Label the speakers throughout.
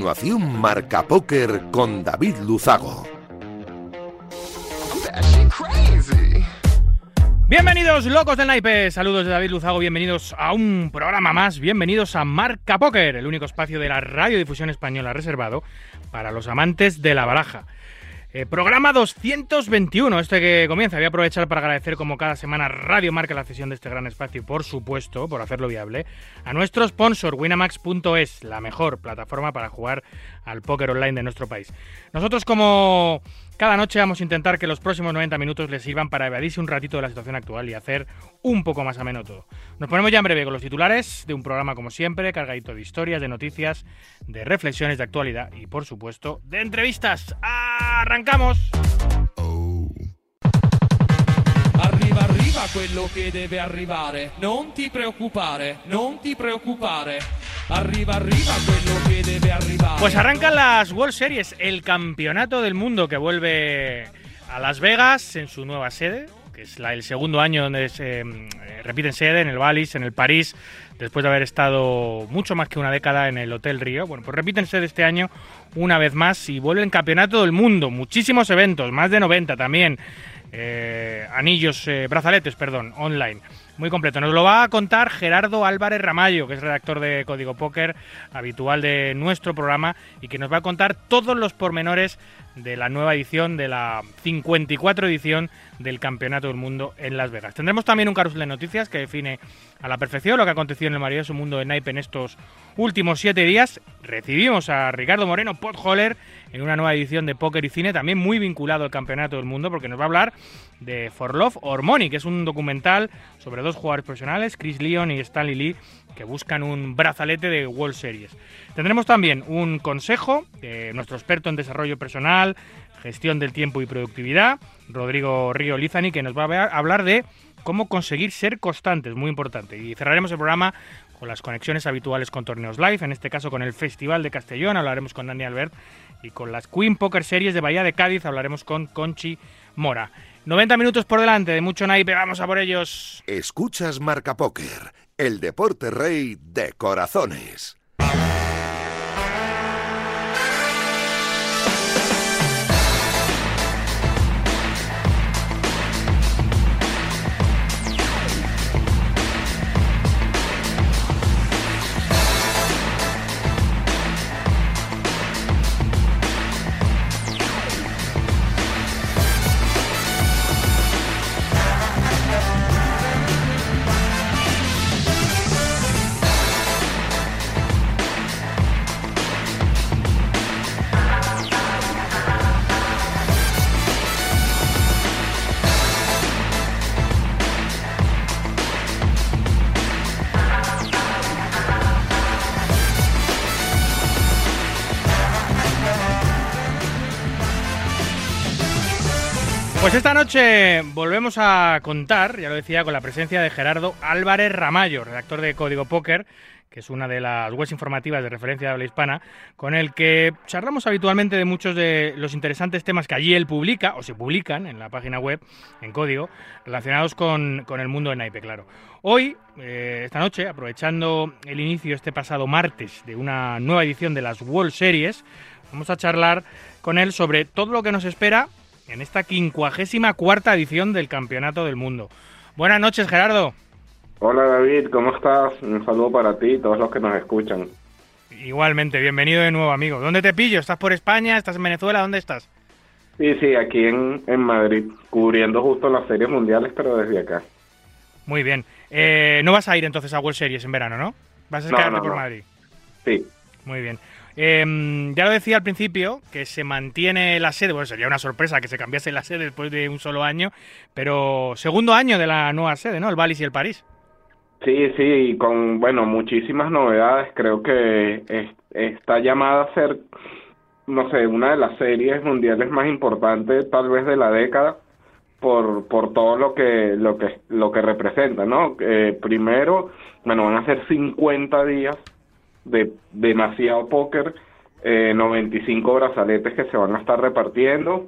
Speaker 1: continuación Marca Póker con David Luzago.
Speaker 2: Bienvenidos locos del naipe, saludos de David Luzago, bienvenidos a un programa más, bienvenidos a Marca Póker, el único espacio de la radiodifusión española reservado para los amantes de la baraja. Eh, programa 221, este que comienza. Voy a aprovechar para agradecer como cada semana Radio Marca la cesión de este gran espacio y por supuesto, por hacerlo viable, a nuestro sponsor Winamax.es, la mejor plataforma para jugar al póker online de nuestro país. Nosotros como cada noche vamos a intentar que los próximos 90 minutos les sirvan para evadirse un ratito de la situación actual y hacer un poco más ameno todo. Nos ponemos ya en breve con los titulares de un programa como siempre, cargadito de historias, de noticias, de reflexiones de actualidad y por supuesto de entrevistas. ¡Arrancamos!
Speaker 3: Arriva, quello che deve arrivare. Non ti preoccupare, non ti preoccupare. Arriva, arriva quello que debe arribar.
Speaker 2: Pues arrancan las World Series, el campeonato del mundo que vuelve a Las Vegas en su nueva sede, que es la, el segundo año donde se eh, repiten sede, en el Valis, en el París, después de haber estado mucho más que una década en el Hotel Río. Bueno, pues repiten sede este año una vez más y vuelve el campeonato del mundo. Muchísimos eventos, más de 90 también. Eh, anillos, eh, brazaletes, perdón, online muy completo. Nos lo va a contar Gerardo Álvarez Ramallo, que es redactor de Código Póker, habitual de nuestro programa, y que nos va a contar todos los pormenores de la nueva edición, de la 54 edición del Campeonato del Mundo en Las Vegas. Tendremos también un carrusel de noticias que define a la perfección lo que ha acontecido en el maravilloso mundo de Naipe en estos últimos siete días. Recibimos a Ricardo Moreno Potholler en una nueva edición de Póker y Cine, también muy vinculado al Campeonato del Mundo, porque nos va a hablar de For Love or Money, que es un documental sobre dos jugadores profesionales, Chris Leon y Stanley Lee, que buscan un brazalete de World Series. Tendremos también un consejo de nuestro experto en desarrollo personal, gestión del tiempo y productividad, Rodrigo Río Lizani, que nos va a hablar de cómo conseguir ser constantes, muy importante. Y cerraremos el programa con las conexiones habituales con torneos live, en este caso con el Festival de Castellón, hablaremos con Dani Albert, y con las Queen Poker Series de Bahía de Cádiz hablaremos con Conchi Mora. 90 minutos por delante de mucho naipe, vamos a por ellos.
Speaker 1: Escuchas Marca Póker, el deporte rey de corazones.
Speaker 2: Pues esta noche volvemos a contar, ya lo decía, con la presencia de Gerardo Álvarez Ramallo, redactor de Código Póker, que es una de las webs informativas de referencia de habla hispana, con el que charlamos habitualmente de muchos de los interesantes temas que allí él publica, o se publican en la página web, en código, relacionados con, el mundo de naipe, claro. Hoy, eh, esta noche, aprovechando el inicio este pasado martes de una nueva edición de las World Series, vamos a charlar con él sobre todo lo que nos espera en esta quincuagésima cuarta edición del Campeonato del Mundo. Buenas noches, Gerardo.
Speaker 4: Hola David, ¿cómo estás? Un saludo para ti y todos los que nos escuchan.
Speaker 2: Igualmente, bienvenido de nuevo, amigo. ¿Dónde te pillo? ¿Estás por España? ¿Estás en Venezuela? ¿Dónde estás?
Speaker 4: Sí, sí, aquí en, en Madrid, cubriendo justo las series mundiales, pero desde acá.
Speaker 2: Muy bien. Eh, no vas a ir entonces a World Series en verano, ¿no? Vas a quedarte por Madrid.
Speaker 4: Sí.
Speaker 2: Muy bien. Em, ya lo decía al principio, que se mantiene la sede, bueno, sería una sorpresa que se cambiase la sede después de un solo año, pero segundo año de la nueva sede, ¿no? El Valis y el París.
Speaker 4: Sí, sí, con, bueno, muchísimas novedades. Creo que está llamada a ser, no sé, una de las series mundiales más importantes tal vez de la década por, por todo lo que, lo que, lo que representa, ¿no? Eh, primero, bueno, van a ser 50 días de demasiado póker, eh, 95 brazaletes que se van a estar repartiendo.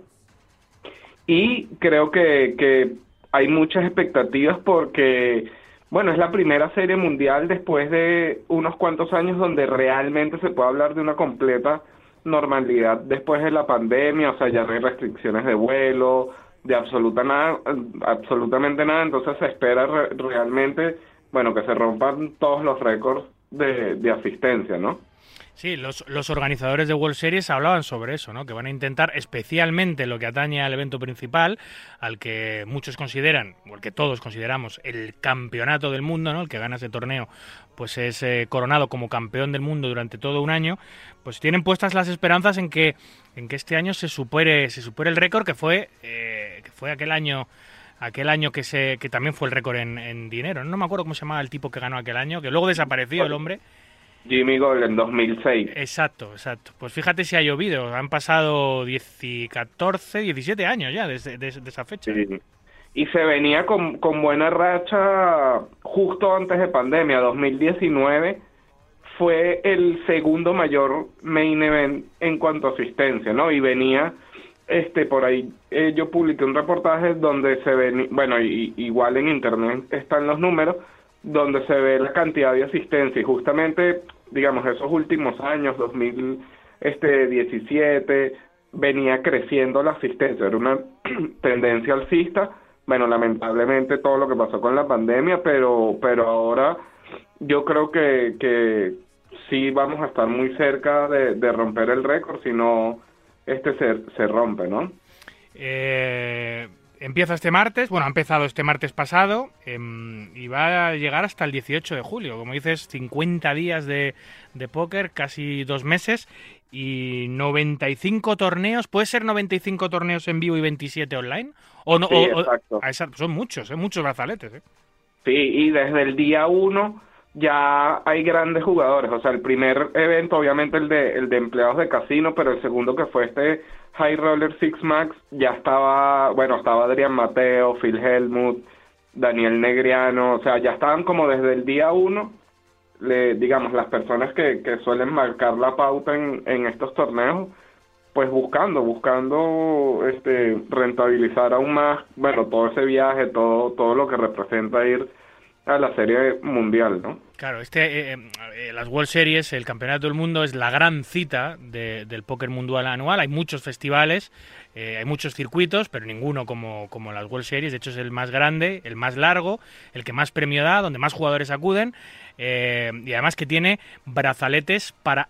Speaker 4: Y creo que, que hay muchas expectativas porque bueno, es la primera serie mundial después de unos cuantos años donde realmente se puede hablar de una completa normalidad después de la pandemia, o sea, ya no hay restricciones de vuelo, de absoluta nada, absolutamente nada, entonces se espera realmente, bueno, que se rompan todos los récords de, asistencia, ¿no?
Speaker 2: Sí, los, los, organizadores de World Series hablaban sobre eso, ¿no? Que van a intentar, especialmente lo que atañe al evento principal, al que muchos consideran, o el que todos consideramos, el campeonato del mundo, ¿no? El que gana ese torneo, pues es eh, coronado como campeón del mundo durante todo un año. Pues tienen puestas las esperanzas en que, en que este año se supere, se supere el récord que fue, eh, que fue aquel año aquel año que se que también fue el récord en, en dinero. No me acuerdo cómo se llamaba el tipo que ganó aquel año, que luego desapareció el hombre.
Speaker 4: Jimmy Gold en 2006.
Speaker 2: Exacto, exacto. Pues fíjate si ha llovido. Han pasado 10, 14, 17 años ya desde, esa fecha.
Speaker 4: Y se venía con, con buena racha justo antes de pandemia. 2019 fue el segundo mayor main event en cuanto a asistencia, ¿no? Y venía, este, por ahí eh, yo publiqué un reportaje donde se venía, bueno, y, igual en internet están los números, donde se ve la cantidad de asistencia y justamente, digamos, esos últimos años, 2017, venía creciendo la asistencia, era una tendencia alcista, bueno, lamentablemente todo lo que pasó con la pandemia, pero, pero ahora yo creo que, que sí vamos a estar muy cerca de romper el récord, si no, este se, se rompe, ¿no?
Speaker 2: Eh empieza este martes, bueno, ha empezado este martes pasado em, y va a llegar hasta el 18 de julio. Como dices, 50 días de, de póker, casi dos meses y 95 torneos. ¿Puede ser 95 torneos en vivo y 27 online? O no, son muchos, ¿eh? muchos brazaletes. ¿eh?
Speaker 4: Sí, y desde el día 1 ya hay grandes jugadores. O sea, el primer evento, obviamente, el de, el de empleados de casino, pero el segundo que fue este High Roller Six Max ya estaba, bueno, estaba Adrián Mateo, Phil Helmut, Daniel Negriano, o sea, ya estaban como desde el día uno, le, digamos, las personas que, que suelen marcar la pauta en, en estos torneos, pues buscando, buscando este rentabilizar aún más, bueno, todo ese viaje, todo, todo lo que representa ir a la serie mundial, ¿no?
Speaker 2: Claro, este, eh, eh, eh, las World Series, el Campeonato del Mundo es la gran cita del póker mundial anual. Hay muchos festivales, hay muchos circuitos, pero ninguno como, como las World Series. De hecho, es el más grande, el más largo, el que más premio da, donde más jugadores acuden. Eh, y además que tiene brazaletes para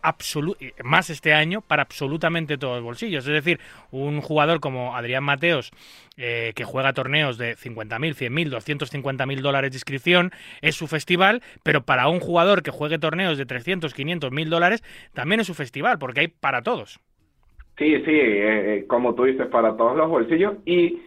Speaker 2: más este año para absolutamente todos los bolsillos. Es decir, un jugador como Adrián Mateos, eh, que juega torneos de 50.000, 100.000, 250.000 dólares de inscripción, es su festival, pero para un jugador que juegue torneos de 300, 500, 1.000 dólares, también es su festival, porque hay para todos.
Speaker 4: Sí, sí, eh, como tú dices, para todos los bolsillos y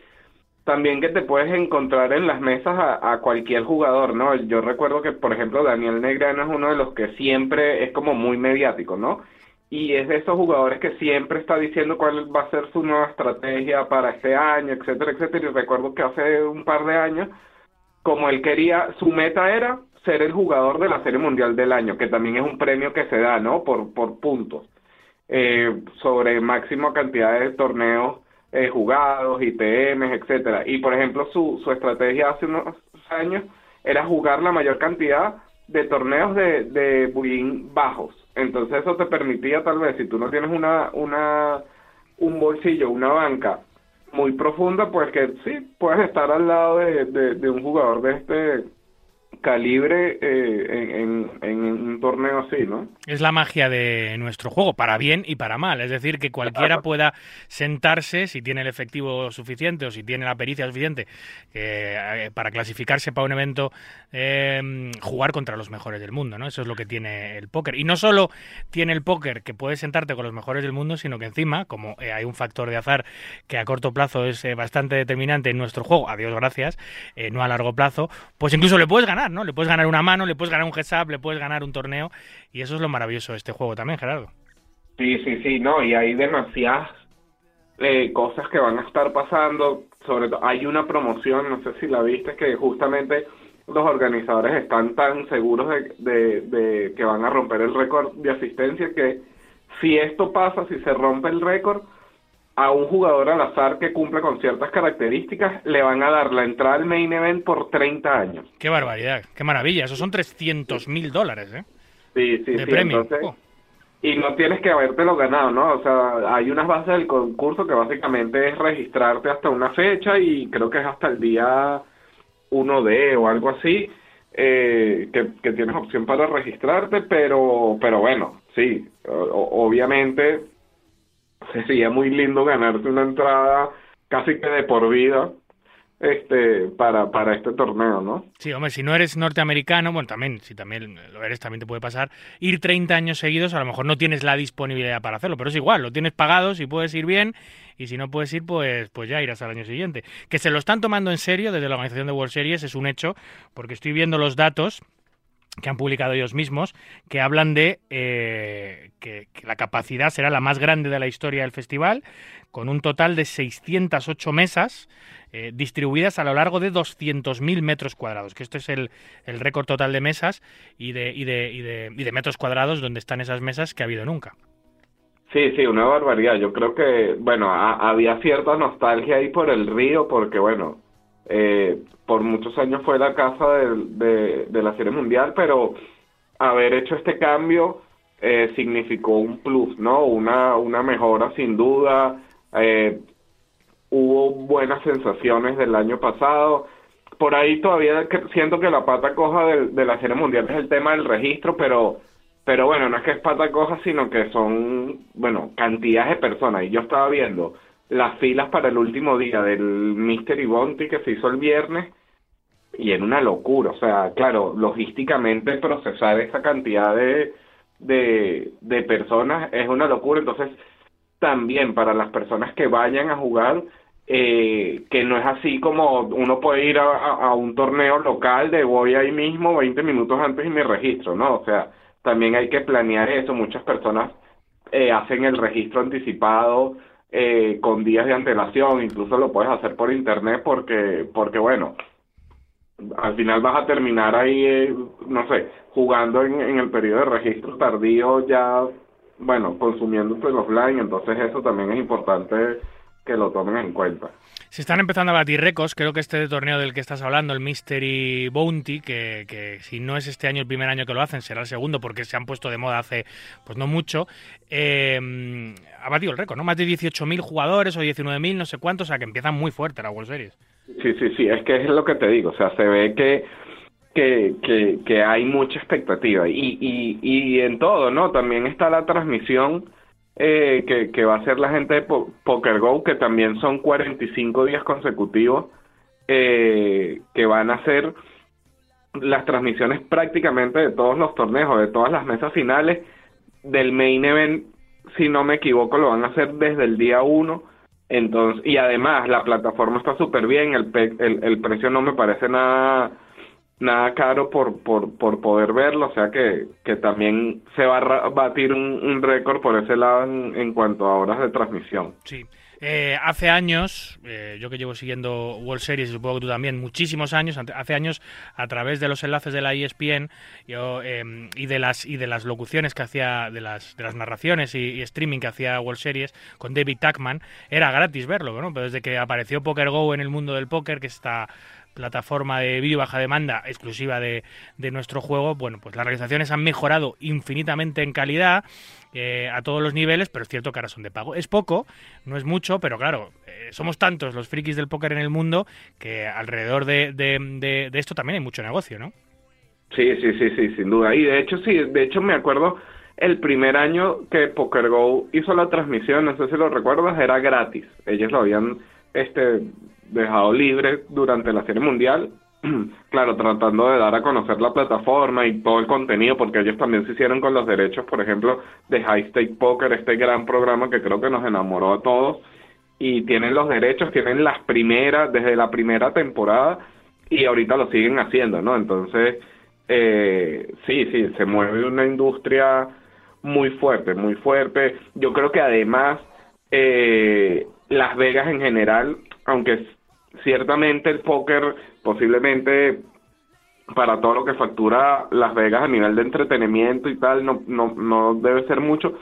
Speaker 4: también que te puedes encontrar en las mesas a, cualquier jugador, ¿no? Yo recuerdo que, por ejemplo, Daniel Negrano es uno de los que siempre es como muy mediático, ¿no? Y es de esos jugadores que siempre está diciendo cuál va a ser su nueva estrategia para este año, etcétera, etcétera. Y recuerdo que hace un par de años, como él quería, su meta era ser el jugador de la Serie Mundial del año, que también es un premio que se da, ¿no? Por, por puntos, eh, sobre máxima cantidad de torneos eh, jugados, ITMs, etcétera. Y por ejemplo, su, su estrategia hace unos años era jugar la mayor cantidad de torneos de, de bajos. Entonces eso te permitía tal vez, si tú no tienes una, una, un bolsillo, una banca muy profunda, pues que sí, puedes estar al lado de, de un jugador de este calibre eh, en, en, un torneo así, ¿no?
Speaker 2: Es la magia de nuestro juego, para bien y para mal. Es decir, que cualquiera pueda sentarse, si tiene el efectivo suficiente o si tiene la pericia suficiente, eh, para clasificarse para un evento, eh, jugar contra los mejores del mundo, ¿no? Eso es lo que tiene el póker. Y no solo tiene el póker que puedes sentarte con los mejores del mundo, sino que encima, como hay un factor de azar que a corto plazo es bastante determinante en nuestro juego, a Dios gracias, no a largo plazo, pues incluso le puedes ganar ¿no? Le puedes ganar una mano, le puedes ganar un heads up, le puedes ganar un torneo y eso es lo maravilloso de este juego también, Gerardo.
Speaker 4: Sí, sí, sí, no, y hay demasiadas eh, cosas que van a estar pasando, sobre todo hay una promoción, no sé si la viste, que justamente los organizadores están tan seguros de, de que van a romper el récord de asistencia que si esto pasa, si se rompe el récord, a un jugador al azar que cumple con ciertas características, le van a dar la entrada al main event por 30 años.
Speaker 2: Qué barbaridad, qué maravilla. Esos son 300 mil dólares, ¿eh?
Speaker 4: Sí, sí,
Speaker 2: De
Speaker 4: sí.
Speaker 2: premio.
Speaker 4: entonces-
Speaker 2: Oh.
Speaker 4: y no tienes que habértelo ganado, ¿no? O sea, hay unas bases del concurso que básicamente es registrarte hasta una fecha y creo que es hasta el día 1D o algo así, eh, que, que tienes opción para registrarte, pero, pero bueno, sí, o- obviamente sería muy lindo ganarte una entrada casi que de por vida este para para este torneo, ¿no?
Speaker 2: Sí, hombre, si no eres norteamericano, bueno, también, si también lo eres, también te puede pasar, ir 30 años seguidos, a lo mejor no tienes la disponibilidad para hacerlo, pero es igual, lo tienes pagado, si puedes ir bien, y si no puedes ir, pues, pues ya irás al año siguiente. Que se lo están tomando en serio desde la organización de World Series es un hecho, porque estoy viendo los datos que han publicado ellos mismos, que hablan de eh, que, la capacidad será la más grande de la historia del festival, con un total de 608 mesas eh, distribuidas a lo largo de 200.000 metros cuadrados, que esto es el, el récord total de mesas y de, y, de, y, de, y de metros cuadrados donde están esas mesas que ha habido nunca.
Speaker 4: Sí, sí, una barbaridad. Yo creo que, bueno, ha- había cierta nostalgia ahí por el río, porque, bueno, eh, por muchos años fue la casa de, de la Serie Mundial, pero haber hecho este cambio eh, significó un plus, ¿no? Una, una mejora sin duda. Eh, hubo buenas sensaciones del año pasado. Por ahí todavía siento que la pata coja del- de, la Serie Mundial es el tema del registro, pero pero bueno, no es que es pata coja, sino que son, bueno, cantidades de personas. Y yo estaba viendo las filas para el último día del Mystery Bounty que se hizo el viernes y era una locura. O sea, claro, logísticamente procesar esa cantidad de, de, de personas es una locura. Entonces, también para las personas que vayan a jugar, eh, que no es así como uno puede ir a, a- un torneo local de voy ahí mismo 20 minutos antes y me registro, ¿no? O sea, también hay que planear eso. Muchas personas eh, hacen el registro anticipado eh, con días de antelación, incluso lo puedes hacer por internet porque, porque bueno, al final vas a terminar ahí, eh, no sé, jugando en, en el periodo de registro tardío ya, bueno, consumiéndote el offline, entonces eso también es importante que lo tomen en cuenta.
Speaker 2: Se están empezando a batir récords. Creo que este torneo del que estás hablando, el Mystery Bounty, que, que si no es este año el primer año que lo hacen, será el segundo porque se han puesto de moda hace pues no mucho, eh, ha batido el récord, ¿no? Más de 18.000 jugadores o 19.000, no sé cuántos, o sea que empiezan muy fuerte la World Series.
Speaker 4: Sí, sí, sí, es que es lo que te digo, o sea, se ve que, que, que, que hay mucha expectativa y, y, y en todo, ¿no? También está la transmisión eh, que, va a hacer la gente de Po- Poker Go, que también son 45 días consecutivos eh, que van a hacer las transmisiones prácticamente de todos los torneos, de todas las mesas finales del main event, si no me equivoco, lo van a hacer desde el día 1. Entonces, y además la plataforma está súper bien, el, el, el precio no me parece nada nada caro por, por, por poder verlo, o sea que, que también se va a batir un, récord por ese lado en, en cuanto a horas de transmisión.
Speaker 2: Sí. Eh, hace años, eh, yo que llevo siguiendo World Series, y supongo que tú también, muchísimos años, hace años, a través de los enlaces de la ESPN eh, y de las y de las locuciones que hacía, de las, de las narraciones y, y streaming que hacía World Series con David Tuckman, era gratis verlo, ¿no? Pero desde que apareció Poker Go en el mundo del póker, que está plataforma de vídeo baja demanda exclusiva de, de nuestro juego, bueno, pues las realizaciones han mejorado infinitamente en calidad eh, a todos los niveles, pero es cierto que ahora son de pago. Es poco, no es mucho, pero claro, eh, somos tantos los frikis del póker en el mundo que alrededor de, de, de- esto también hay mucho negocio, ¿no?
Speaker 4: Sí, sí, sí, sí, sin duda. Y de hecho, sí, de hecho me acuerdo el primer año que PokerGo hizo la transmisión, no sé si lo recuerdas, era gratis. Ellos lo habían este dejado libre durante la Serie Mundial. claro, tratando de dar a conocer la plataforma y todo el contenido, porque ellos también se hicieron con los derechos, por ejemplo, de High Stake Poker, este gran programa que creo que nos enamoró a todos. Y tienen los derechos, tienen las primeras, desde la primera temporada, y ahorita lo siguen haciendo, ¿no? Entonces, eh, sí, sí, se mueve una industria muy fuerte, muy fuerte. Yo creo que además eh, Las Vegas en general, aunque ciertamente el póker posiblemente para todo lo que factura Las Vegas a nivel de entretenimiento y tal no no no debe ser mucho,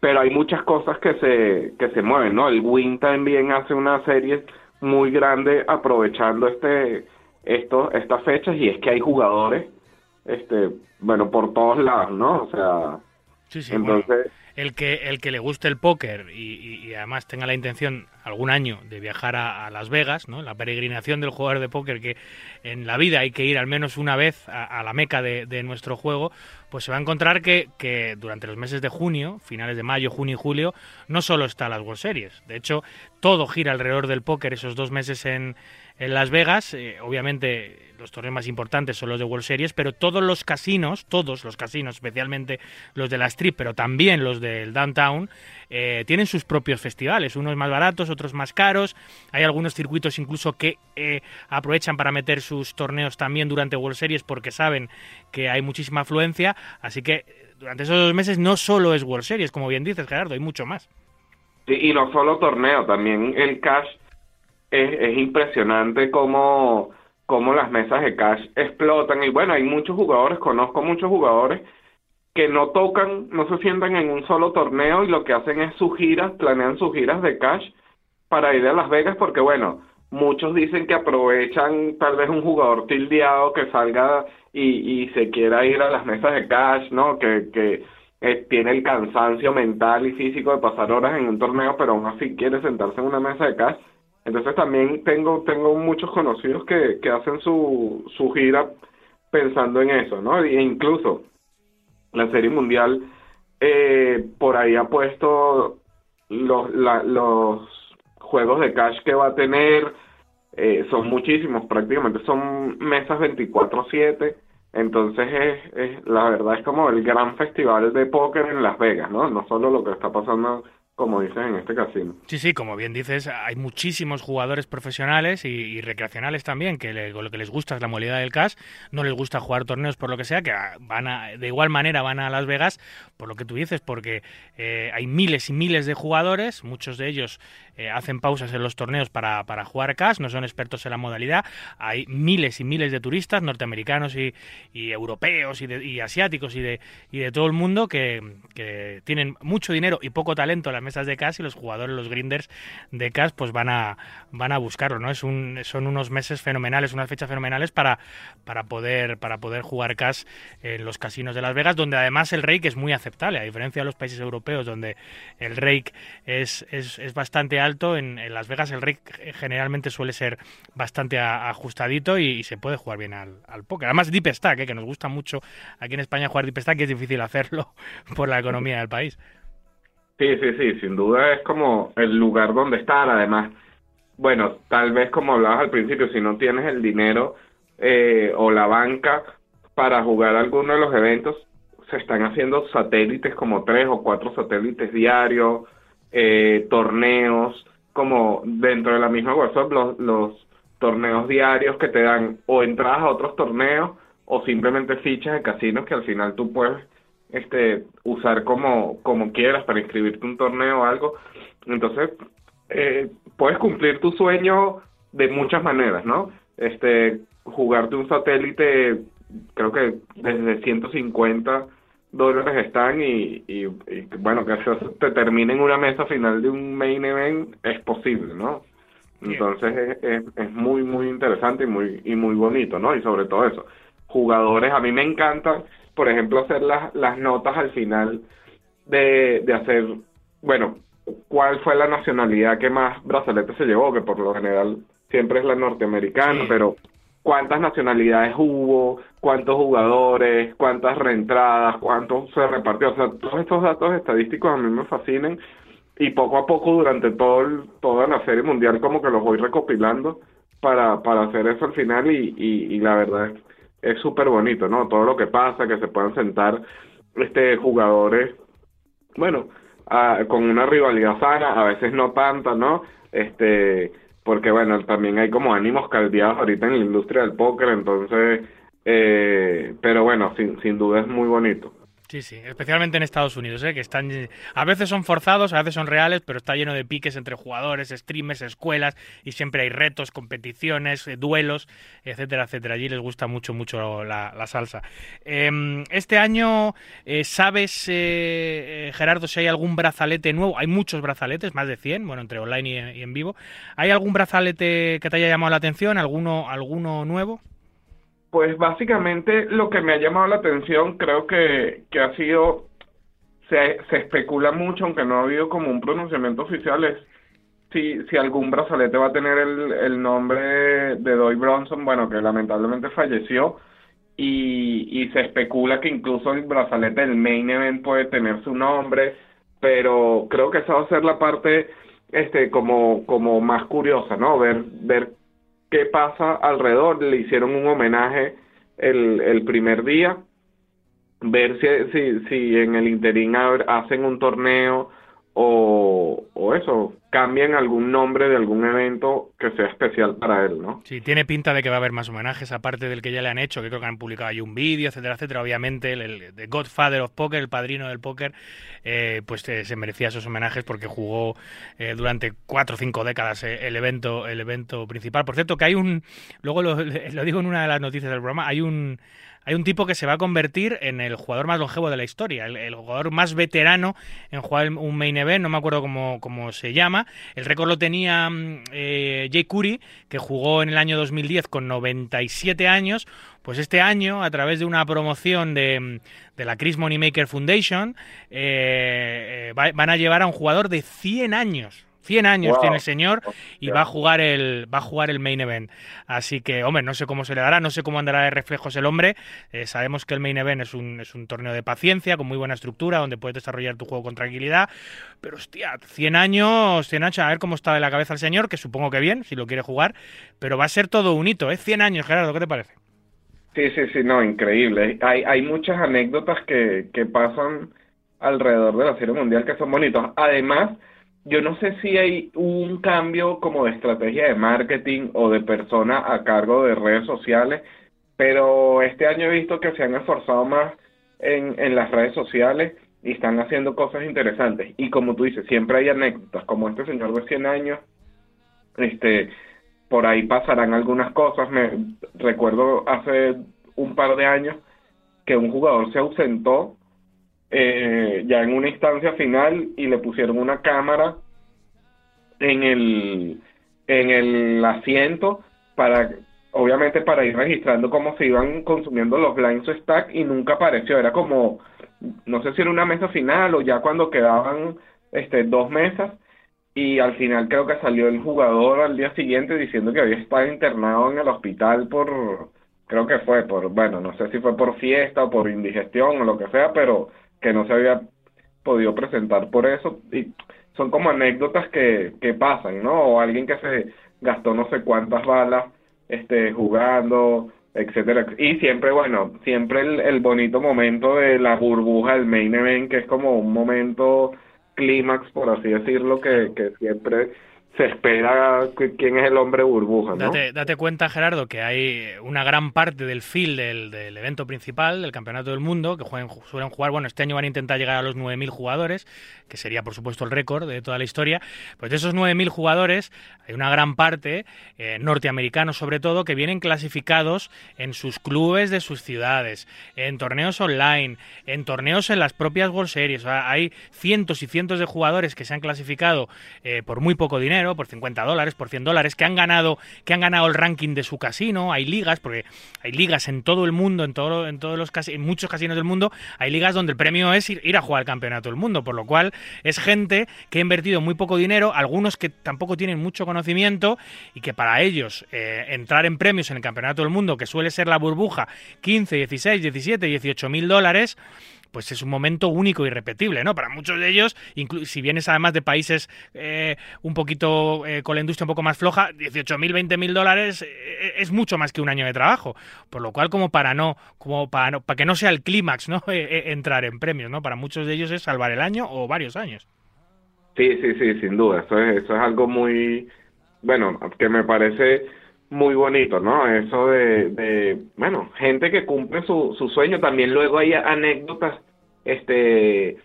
Speaker 4: pero hay muchas cosas que se, que se mueven, ¿no? El Win también hace una serie muy grande aprovechando este, esto, estas fechas y es que hay jugadores, este, bueno, por todos lados, ¿no? O sea,
Speaker 2: Sí, sí, entonces... el, que, el que le guste el póker y, además tenga la intención algún año de viajar a, Las Vegas, ¿no? la peregrinación del jugador de póker que en la vida hay que ir al menos una vez a, la meca de, nuestro juego, pues se va a encontrar que, que, durante los meses de junio, finales de mayo, junio y julio, no solo está las World Series. De hecho, todo gira alrededor del póker esos dos meses en, en Las Vegas. Eh, obviamente los torneos más importantes son los de World Series, pero todos los casinos, todos los casinos, especialmente los de la Strip, pero también los del Downtown, eh, tienen sus propios festivales, unos más baratos, otros más caros. Hay algunos circuitos incluso que eh, aprovechan para meter sus torneos también durante World Series porque saben que hay muchísima afluencia. Así que durante esos dos meses no solo es World Series, como bien dices, Gerardo, hay mucho más.
Speaker 4: y no solo torneo, también el cash es, es impresionante cómo, cómo las mesas de cash explotan. Y bueno, hay muchos jugadores, conozco muchos jugadores que no tocan, no se sientan en un solo torneo y lo que hacen es sus giras, planean sus giras de cash para ir a Las Vegas porque bueno, muchos dicen que aprovechan tal vez un jugador tildeado que salga y, y se quiera ir a las mesas de cash, ¿no? Que, que eh, tiene el cansancio mental y físico de pasar horas en un torneo, pero aún así quiere sentarse en una mesa de cash entonces también tengo, tengo muchos conocidos que, que hacen su, su gira pensando en eso, ¿no? E incluso la Serie Mundial eh, por ahí ha puesto los, los juegos de cash que va a tener, eh, son muchísimos, prácticamente son mesas 24/7, entonces es, es, la verdad es como el gran festival de póker en Las Vegas, ¿no? No solo lo que está pasando como dices en este casino.
Speaker 2: Sí, sí, como bien dices, hay muchísimos jugadores profesionales y, recreacionales también que lo que les gusta es la modalidad del cash, no les gusta jugar torneos por lo que sea, que van a, de igual manera van a Las Vegas, por lo que tú dices, porque eh, hay miles y miles de jugadores, muchos de ellos eh, hacen pausas en los torneos para, para jugar cash, no son expertos en la modalidad, hay miles y miles de turistas norteamericanos y, europeos y, y, asiáticos y de, y de todo el mundo que, que tienen mucho dinero y poco talento en la mesas de cash y los jugadores, los grinders de cash, pues van a, van a buscarlo, ¿no? Es un, son unos meses fenomenales, unas fechas fenomenales para, para, poder, para poder jugar cash en los casinos de Las Vegas, donde además el rake es muy aceptable, a diferencia de los países europeos, donde el rake es, es, es bastante alto en, Las Vegas el rake generalmente suele ser bastante ajustadito y, se puede jugar bien al, al póker. Además, Deep Stack, eh, que nos gusta mucho aquí en España jugar Deep Stack, y es difícil hacerlo por la economía del país.
Speaker 4: Sí, sí, sí, sin duda es como el lugar donde estar. Además, bueno, tal vez como hablabas al principio, si no tienes el dinero eh, o la banca para jugar alguno de los eventos, se están haciendo satélites como tres o cuatro satélites diarios eh, torneos, como dentro de la misma WhatsApp, los, los torneos diarios que te dan o entradas a otros torneos o simplemente fichas de casinos que al final tú puedes este usar como, como quieras para inscribirte un torneo o algo. Entonces, eh, puedes cumplir tu sueño de muchas maneras, ¿no? Este, jugarte un satélite, creo que desde 150 dólares están y, y, bueno, que eso te termine en una mesa final de un main event es posible, ¿no? Entonces es, es, muy, muy interesante y muy, y muy bonito, ¿no? Y sobre todo eso, jugadores, a mí me encanta, por ejemplo, hacer las, las notas al final de, de hacer, bueno, cuál fue la nacionalidad que más brazaletes se llevó, que por lo general siempre es la norteamericana, pero cuántas nacionalidades hubo, cuántos jugadores, cuántas reentradas, cuánto se repartió. O sea, todos estos datos estadísticos a mí me fascinan y poco a poco durante todo toda la serie mundial como que los voy recopilando para, para hacer eso al final y, y, la verdad es súper bonito, ¿no? Todo lo que pasa, que se puedan sentar este jugadores, bueno, con una rivalidad sana, a veces no tanta, ¿no? Este porque bueno, también hay como ánimos caldeados ahorita en la industria del póker, entonces, eh, pero bueno, sin, sin duda es muy bonito.
Speaker 2: Sí, sí, especialmente en Estados Unidos, ¿eh? que están a veces son forzados, a veces son reales, pero está lleno de piques entre jugadores, streamers, escuelas y siempre hay retos, competiciones, eh, duelos, etcétera, etcétera. Allí les gusta mucho, mucho la, salsa. Em, este año, eh, ¿sabes, Gerardo, si hay algún brazalete nuevo? Hay muchos brazaletes, más de 100, bueno, entre online y, y en vivo. ¿Hay algún brazalete que te haya llamado la atención? ¿Alguno, alguno nuevo?
Speaker 4: Pues básicamente lo que me ha llamado la atención creo que, que ha sido, se, se especula mucho, aunque no ha habido como un pronunciamiento oficial, es si, si algún brazalete va a tener el, el nombre de Doy Bronson, bueno, que lamentablemente falleció, y, y se especula que incluso el brazalete del main event puede tener su nombre, pero creo que esa va a ser la parte este como como más curiosa, ¿no? Ver ver qué pasa alrededor. Le hicieron un homenaje el, el primer día, ver si, si, si en el interín hacen un torneo o, o eso, cambian algún nombre de algún evento que sea especial para él, ¿no?
Speaker 2: Sí, tiene pinta de que va a haber más homenajes, aparte del que ya le han hecho, que creo que han publicado ahí un vídeo, etcétera, etcétera. Obviamente, el, The Godfather of Poker, el padrino del póker, eh, pues eh, se merecía esos homenajes porque jugó eh, durante cuatro o cinco décadas el evento el evento principal. Por cierto, que hay un, luego lo digo en una de las noticias del programa, hay un hay un tipo que se va a convertir en el jugador más longevo de la historia, el, jugador más veterano en jugar un main event, no me acuerdo cómo, cómo se llama. El récord lo tenía mm, eh, Jay Curry, que jugó en el año 2010 con 97 años. Pues este año, a través de una promoción de, de la Chris Moneymaker Foundation, eh, eh, van a llevar a un jugador de 100 años 100 años tiene el señor y va a jugar el va a jugar el main event. Así que, hombre, no sé cómo se le dará, no sé cómo andará de reflejos el hombre. Eh, sabemos que el main event es un, es un torneo de paciencia, con muy buena estructura, donde puedes desarrollar tu juego con tranquilidad. Pero, hostia, 100 años, 100 años, a ver cómo está de la cabeza el señor, que supongo que bien, si lo quiere jugar. Pero va a ser todo un hito, ¿eh? 100 años, Gerardo, ¿qué te parece?
Speaker 4: Sí, sí, sí, no, increíble. Hay, hay muchas anécdotas que, que pasan alrededor de la Serie Mundial que son bonitos. Además, yo no sé si hay un cambio como de estrategia de marketing o de persona a cargo de redes sociales, pero este año he visto que se han esforzado más en, en las redes sociales y están haciendo cosas interesantes. Y como tú dices, siempre hay anécdotas, como este señor de 100 años, este, por ahí pasarán algunas cosas. Me recuerdo hace un par de años que un jugador se ausentó eh, ya en una instancia final y le pusieron una cámara en el en el asiento para obviamente para ir registrando cómo se iban consumiendo los blinds stack y nunca apareció. Era como no sé si era una mesa final o ya cuando quedaban este dos mesas y al final creo que salió el jugador al día siguiente diciendo que había estado internado en el hospital por creo que fue por bueno no sé si fue por fiesta o por indigestión o lo que sea pero que no se había podido presentar por eso y son como anécdotas que, que pasan, ¿no? O alguien que se gastó no sé cuántas balas este jugando, etcétera. Y siempre, bueno, siempre el, el bonito momento de la burbuja del main event, que es como un momento clímax, por así decirlo, que, que siempre se espera quién es el hombre burbuja. ¿no?
Speaker 2: Date, cuenta, Gerardo, que hay una gran parte del field del, evento principal, del Campeonato del Mundo, que suelen jugar, bueno, este año van a intentar llegar a los 9.000 jugadores, que sería, por supuesto, el récord de toda la historia. Pues de esos 9.000 jugadores, hay una gran parte, eh, norteamericanos sobre todo, que vienen clasificados en sus clubes de sus ciudades, en torneos online, en torneos en las propias World Series. hay cientos y cientos de jugadores que se han clasificado eh, por muy poco dinero por 50 dólares, por 100 dólares, que han ganado, que han ganado el ranking de su casino. Hay ligas, porque hay ligas en todo el mundo, en en todos los en muchos casinos del mundo, hay ligas donde el premio es ir, a jugar al campeonato del mundo, por lo cual es gente que ha invertido muy poco dinero, algunos que tampoco tienen mucho conocimiento y que para ellos eh, entrar en premios en el campeonato del mundo, que suele ser la burbuja 15, 16, 17, 18 mil dólares, pues es un momento único y repetible, ¿no? Para muchos de ellos, si vienes además de países eh, un poquito eh, con la industria un poco más floja, 18.000, 20.000 dólares eh, es mucho más que un año de trabajo. Por lo cual, como para no, como para, para que no sea el clímax, ¿no? entrar en premios, ¿no? Para muchos de ellos es salvar el año o varios años.
Speaker 4: Sí, sí, sí, sin duda. Eso es, eso es algo muy, bueno, que me parece muy bonito, ¿no? Eso de, de bueno, gente que cumple su, su sueño. También luego hay anécdotas este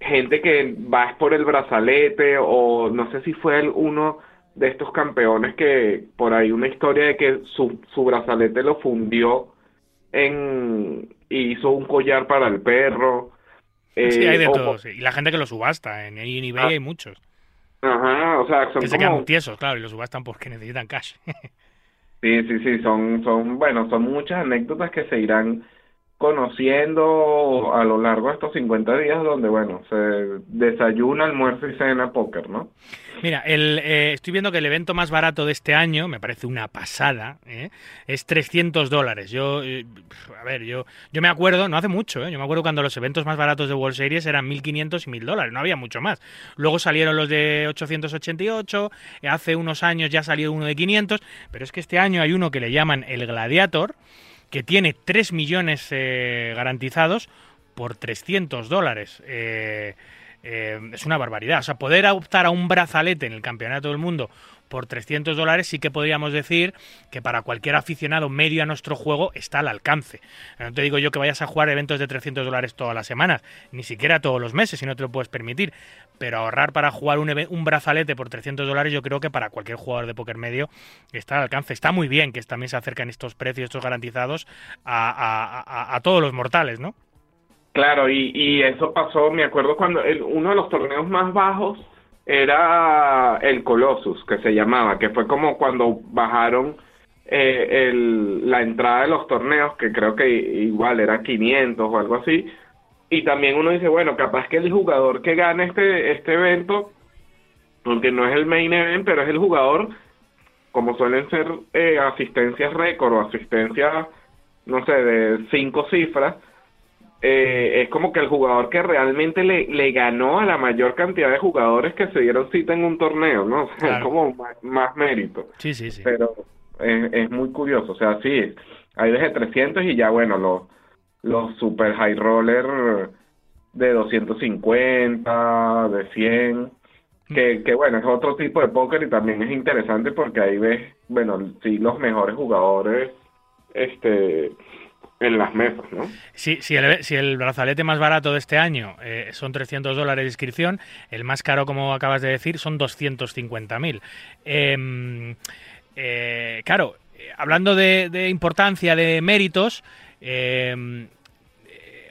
Speaker 4: gente que va por el brazalete o no sé si fue el, uno de estos campeones que por ahí una historia de que su, su brazalete lo fundió en hizo un collar para el perro.
Speaker 2: sí, hay de eh, todo, Y la gente que lo subasta, en, en eBay ah. hay muchos.
Speaker 4: Ajá, o sea,
Speaker 2: son que se quedan tiesos, claro, y lo subastan porque necesitan cash.
Speaker 4: sí, sí, sí, son, son, bueno, son muchas anécdotas que se irán conociendo a lo largo de estos 50 días donde, bueno, se desayuna, almuerzo y cena póker, ¿no?
Speaker 2: Mira, el, eh, estoy viendo que el evento más barato de este año, me parece una pasada, ¿eh? es 300 dólares. Yo, eh, a ver, yo, yo me acuerdo, no hace mucho, yo me acuerdo cuando los eventos más baratos de World Series eran 1.500 y 1.000 dólares, no había mucho más. Luego salieron los de 888, hace unos años ya salió uno de 500, pero es que este año hay uno que le llaman el Gladiator, que tiene 3 millones garantizados por 300 dólares. Eh, es una barbaridad. O sea, poder optar a un brazalete en el Campeonato del Mundo por 300 dólares sí que podríamos decir que para cualquier aficionado medio a nuestro juego está al alcance. No te digo yo que vayas a jugar eventos de 300 dólares todas las semanas, ni siquiera todos los meses si no te lo puedes permitir, pero ahorrar para jugar un, un brazalete por 300 dólares yo creo que para cualquier jugador de póker medio está al alcance. Está muy bien que también se acercan estos precios, estos garantizados a, todos los mortales, ¿no?
Speaker 4: Claro, y, y eso pasó, me acuerdo cuando uno de los torneos más bajos era el Colossus, que se llamaba, que fue como cuando bajaron eh, el, la entrada de los torneos, que creo que igual era 500 o algo así. Y también uno dice, bueno, capaz que el jugador que gane este, este evento, aunque no es el main event, pero es el jugador, como suelen ser eh, asistencias récord o asistencias, no sé, de cinco cifras, eh, es como que el jugador que realmente le, le, ganó a la mayor cantidad de jugadores que se dieron cita en un torneo, ¿no? O sea, es como más, mérito.
Speaker 2: Sí, sí, sí.
Speaker 4: Pero es, es, muy curioso, o sea, sí, hay desde 300 y ya, bueno, los, los super high roller de 250, de 100, que, que bueno, es otro tipo de póker y también es interesante porque ahí ves, bueno, sí, los mejores jugadores, este en las mesas, ¿no?
Speaker 2: Sí, si, el, si el brazalete más barato de este año eh, son 300 dólares de inscripción, el más caro, como acabas de decir, son 250.000. Em, eh, claro, hablando de, importancia, de méritos, em,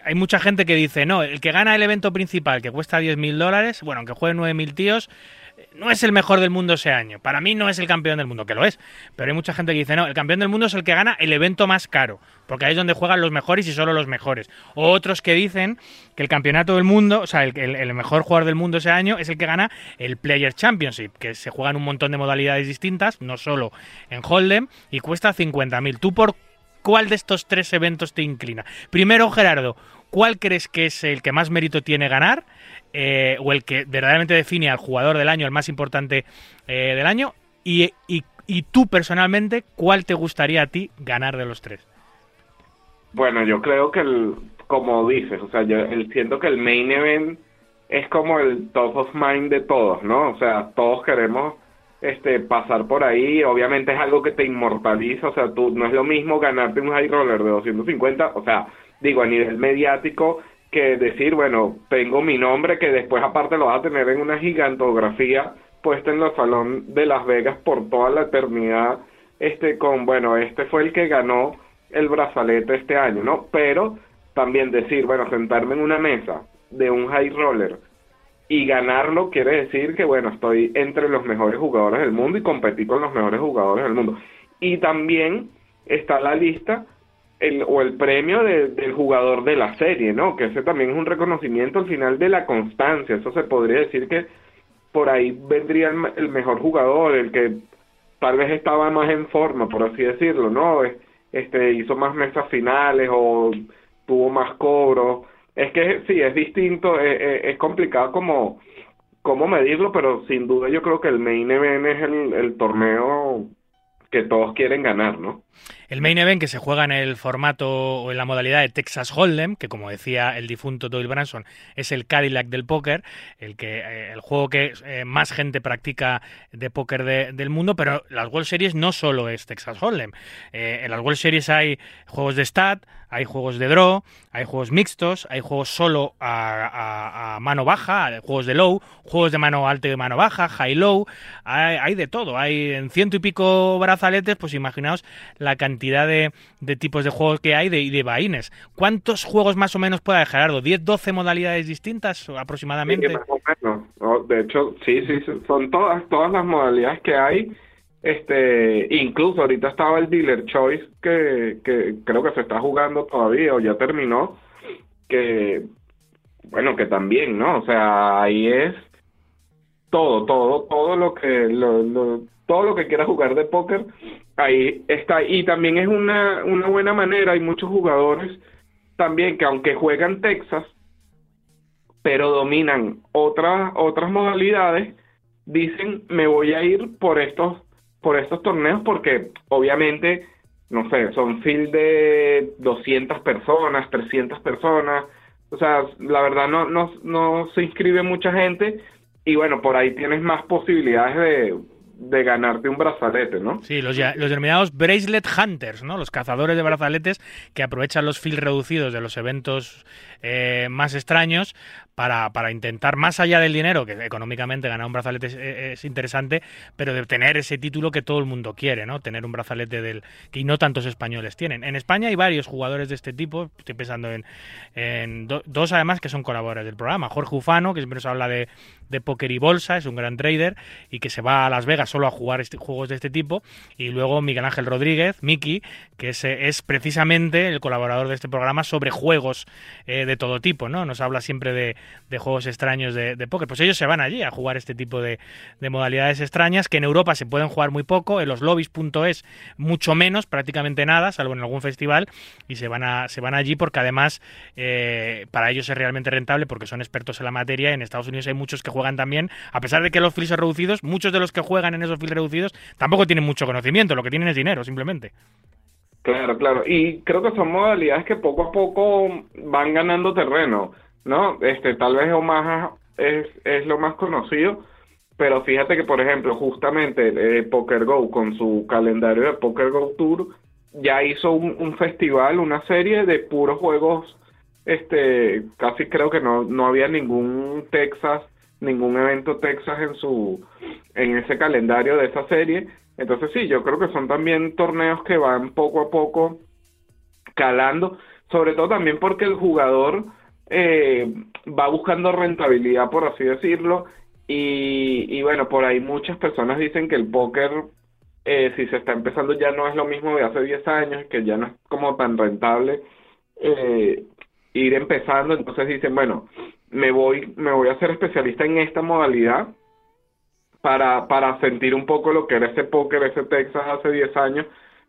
Speaker 2: hay mucha gente que dice, no, el que gana el evento principal, que cuesta 10.000 dólares, bueno, aunque jueguen 9.000 tíos, no es el mejor del mundo ese año. Para mí no es el campeón del mundo, que lo es. Pero hay mucha gente que dice, no, el campeón del mundo es el que gana el evento más caro, porque ahí es donde juegan los mejores y solo los mejores. O otros que dicen que el campeonato del mundo, o sea, el, mejor jugador del mundo ese año es el que gana el Player Championship, que se juega en un montón de modalidades distintas, no solo en Hold'em, y cuesta 50.000. ¿Tú por cuál de estos tres eventos te inclina? Primero, Gerardo, ¿cuál crees que es el que más mérito tiene ganar? Eh, o el que verdaderamente define al jugador del año, el más importante eh, del año, y, y, tú personalmente, ¿cuál te gustaría a ti ganar de los tres?
Speaker 4: Bueno, yo creo que, el, como dices, o sea, yo siento que el main event es como el top of mind de todos, ¿no? O sea, todos queremos este pasar por ahí, obviamente es algo que te inmortaliza, o sea, tú no es lo mismo ganarte un high roller de 250, o sea, digo, a nivel mediático que decir, bueno, tengo mi nombre que después aparte lo vas a tener en una gigantografía puesta en los salón de Las Vegas por toda la eternidad, este con, bueno, este fue el que ganó el brazalete este año, ¿no? Pero también decir, bueno, sentarme en una mesa de un high roller y ganarlo quiere decir que, bueno, estoy entre los mejores jugadores del mundo y competí con los mejores jugadores del mundo. Y también está la lista el, o el premio del jugador de la serie, ¿no? Que ese también es un reconocimiento al final de la constancia. Eso se podría decir que por ahí vendría el, mejor jugador, el que tal vez estaba más en forma, por así decirlo, ¿no? Este hizo más mesas finales o tuvo más cobros. Es que sí, es distinto, es, es complicado como cómo medirlo, pero sin duda yo creo que el main event es el, el torneo que todos quieren ganar, ¿no?
Speaker 2: El main event que se juega en el formato o en la modalidad de Texas Hold'em, que como decía el difunto Doyle Branson, es el Cadillac del póker, el que eh, el juego que eh, más gente practica de póker del mundo, pero las World Series no solo es Texas Hold'em. Eh, en las World Series hay juegos de stat, hay juegos de draw, hay juegos mixtos, hay juegos solo a, mano baja, juegos de low, juegos de mano alta y de mano baja, high-low, hay, de todo. Hay en ciento y pico brazaletes, pues imaginaos la cantidad de, tipos de juegos que hay de, y de vaines. ¿Cuántos juegos más o menos puede haber, Gerardo? ¿10, 12 modalidades distintas aproximadamente?
Speaker 4: De hecho, sí, sí, son todas, todas las modalidades que hay este, incluso ahorita estaba el Dealer Choice que, que creo que se está jugando todavía o ya terminó, que bueno, que también, ¿no? O sea, ahí es todo, todo, todo lo que lo, todo lo que quiera jugar de póker ahí está. Y también es una una buena manera, hay muchos jugadores también que aunque juegan Texas pero dominan otras otras modalidades, dicen, "Me voy a ir por estos por estos torneos porque obviamente, no sé, son field de 200 personas, 300 personas, o sea, la verdad no, no, no se inscribe mucha gente y bueno, por ahí tienes más posibilidades de, de ganarte un brazalete, ¿no?
Speaker 2: Sí, los, los denominados bracelet hunters, ¿no? Los cazadores de brazaletes que aprovechan los fields reducidos de los eventos eh, más extraños para, para, intentar, más allá del dinero, que económicamente ganar un brazalete es, interesante, pero de tener ese título que todo el mundo quiere, ¿no? Tener un brazalete del que no tantos españoles tienen. En España hay varios jugadores de este tipo, estoy pensando en, en dos además que son colaboradores del programa. Jorge Ufano, que siempre nos habla de, de póker y bolsa, es un gran trader y que se va a Las Vegas solo a jugar este, juegos de este tipo. Y luego Miguel Ángel Rodríguez, Miki, que es, es precisamente el colaborador de este programa sobre juegos eh, de todo tipo, ¿no? Nos habla siempre de, de juegos extraños de, de. Pues ellos se van allí a jugar este tipo de, de, modalidades extrañas que en Europa se pueden jugar muy poco, en los lobbies.es mucho menos, prácticamente nada, salvo en algún festival, y se van, a, se van allí porque además eh, para ellos es realmente rentable porque son expertos en la materia. En Estados Unidos hay muchos que juegan también, a pesar de que los fields son reducidos, muchos de los que juegan en esos fields reducidos tampoco tienen mucho conocimiento, lo que tienen es dinero, simplemente.
Speaker 4: Claro, claro. Y creo que son modalidades que poco a poco van ganando terreno, ¿no? Este, tal vez Omaha es, es lo más conocido, pero fíjate que, por ejemplo, justamente eh, Poker Go con su calendario de Poker Go Tour ya hizo un, un, festival, una serie de puros juegos, este, casi creo que no, no había ningún Texas, ningún evento Texas en su, en ese calendario de esa serie, entonces sí, yo creo que son también torneos que van poco a poco calando, sobre todo también porque el jugador eh, va buscando rentabilidad, por así decirlo, y, y, bueno, por ahí muchas personas dicen que el póker, eh, si se está empezando ya no es lo mismo de hace 10 años, que ya no es como tan rentable eh, ir empezando, entonces dicen, bueno, me voy, me voy a hacer especialista en esta modalidad para, para sentir un poco lo que era ese póker, ese Texas hace 10 años,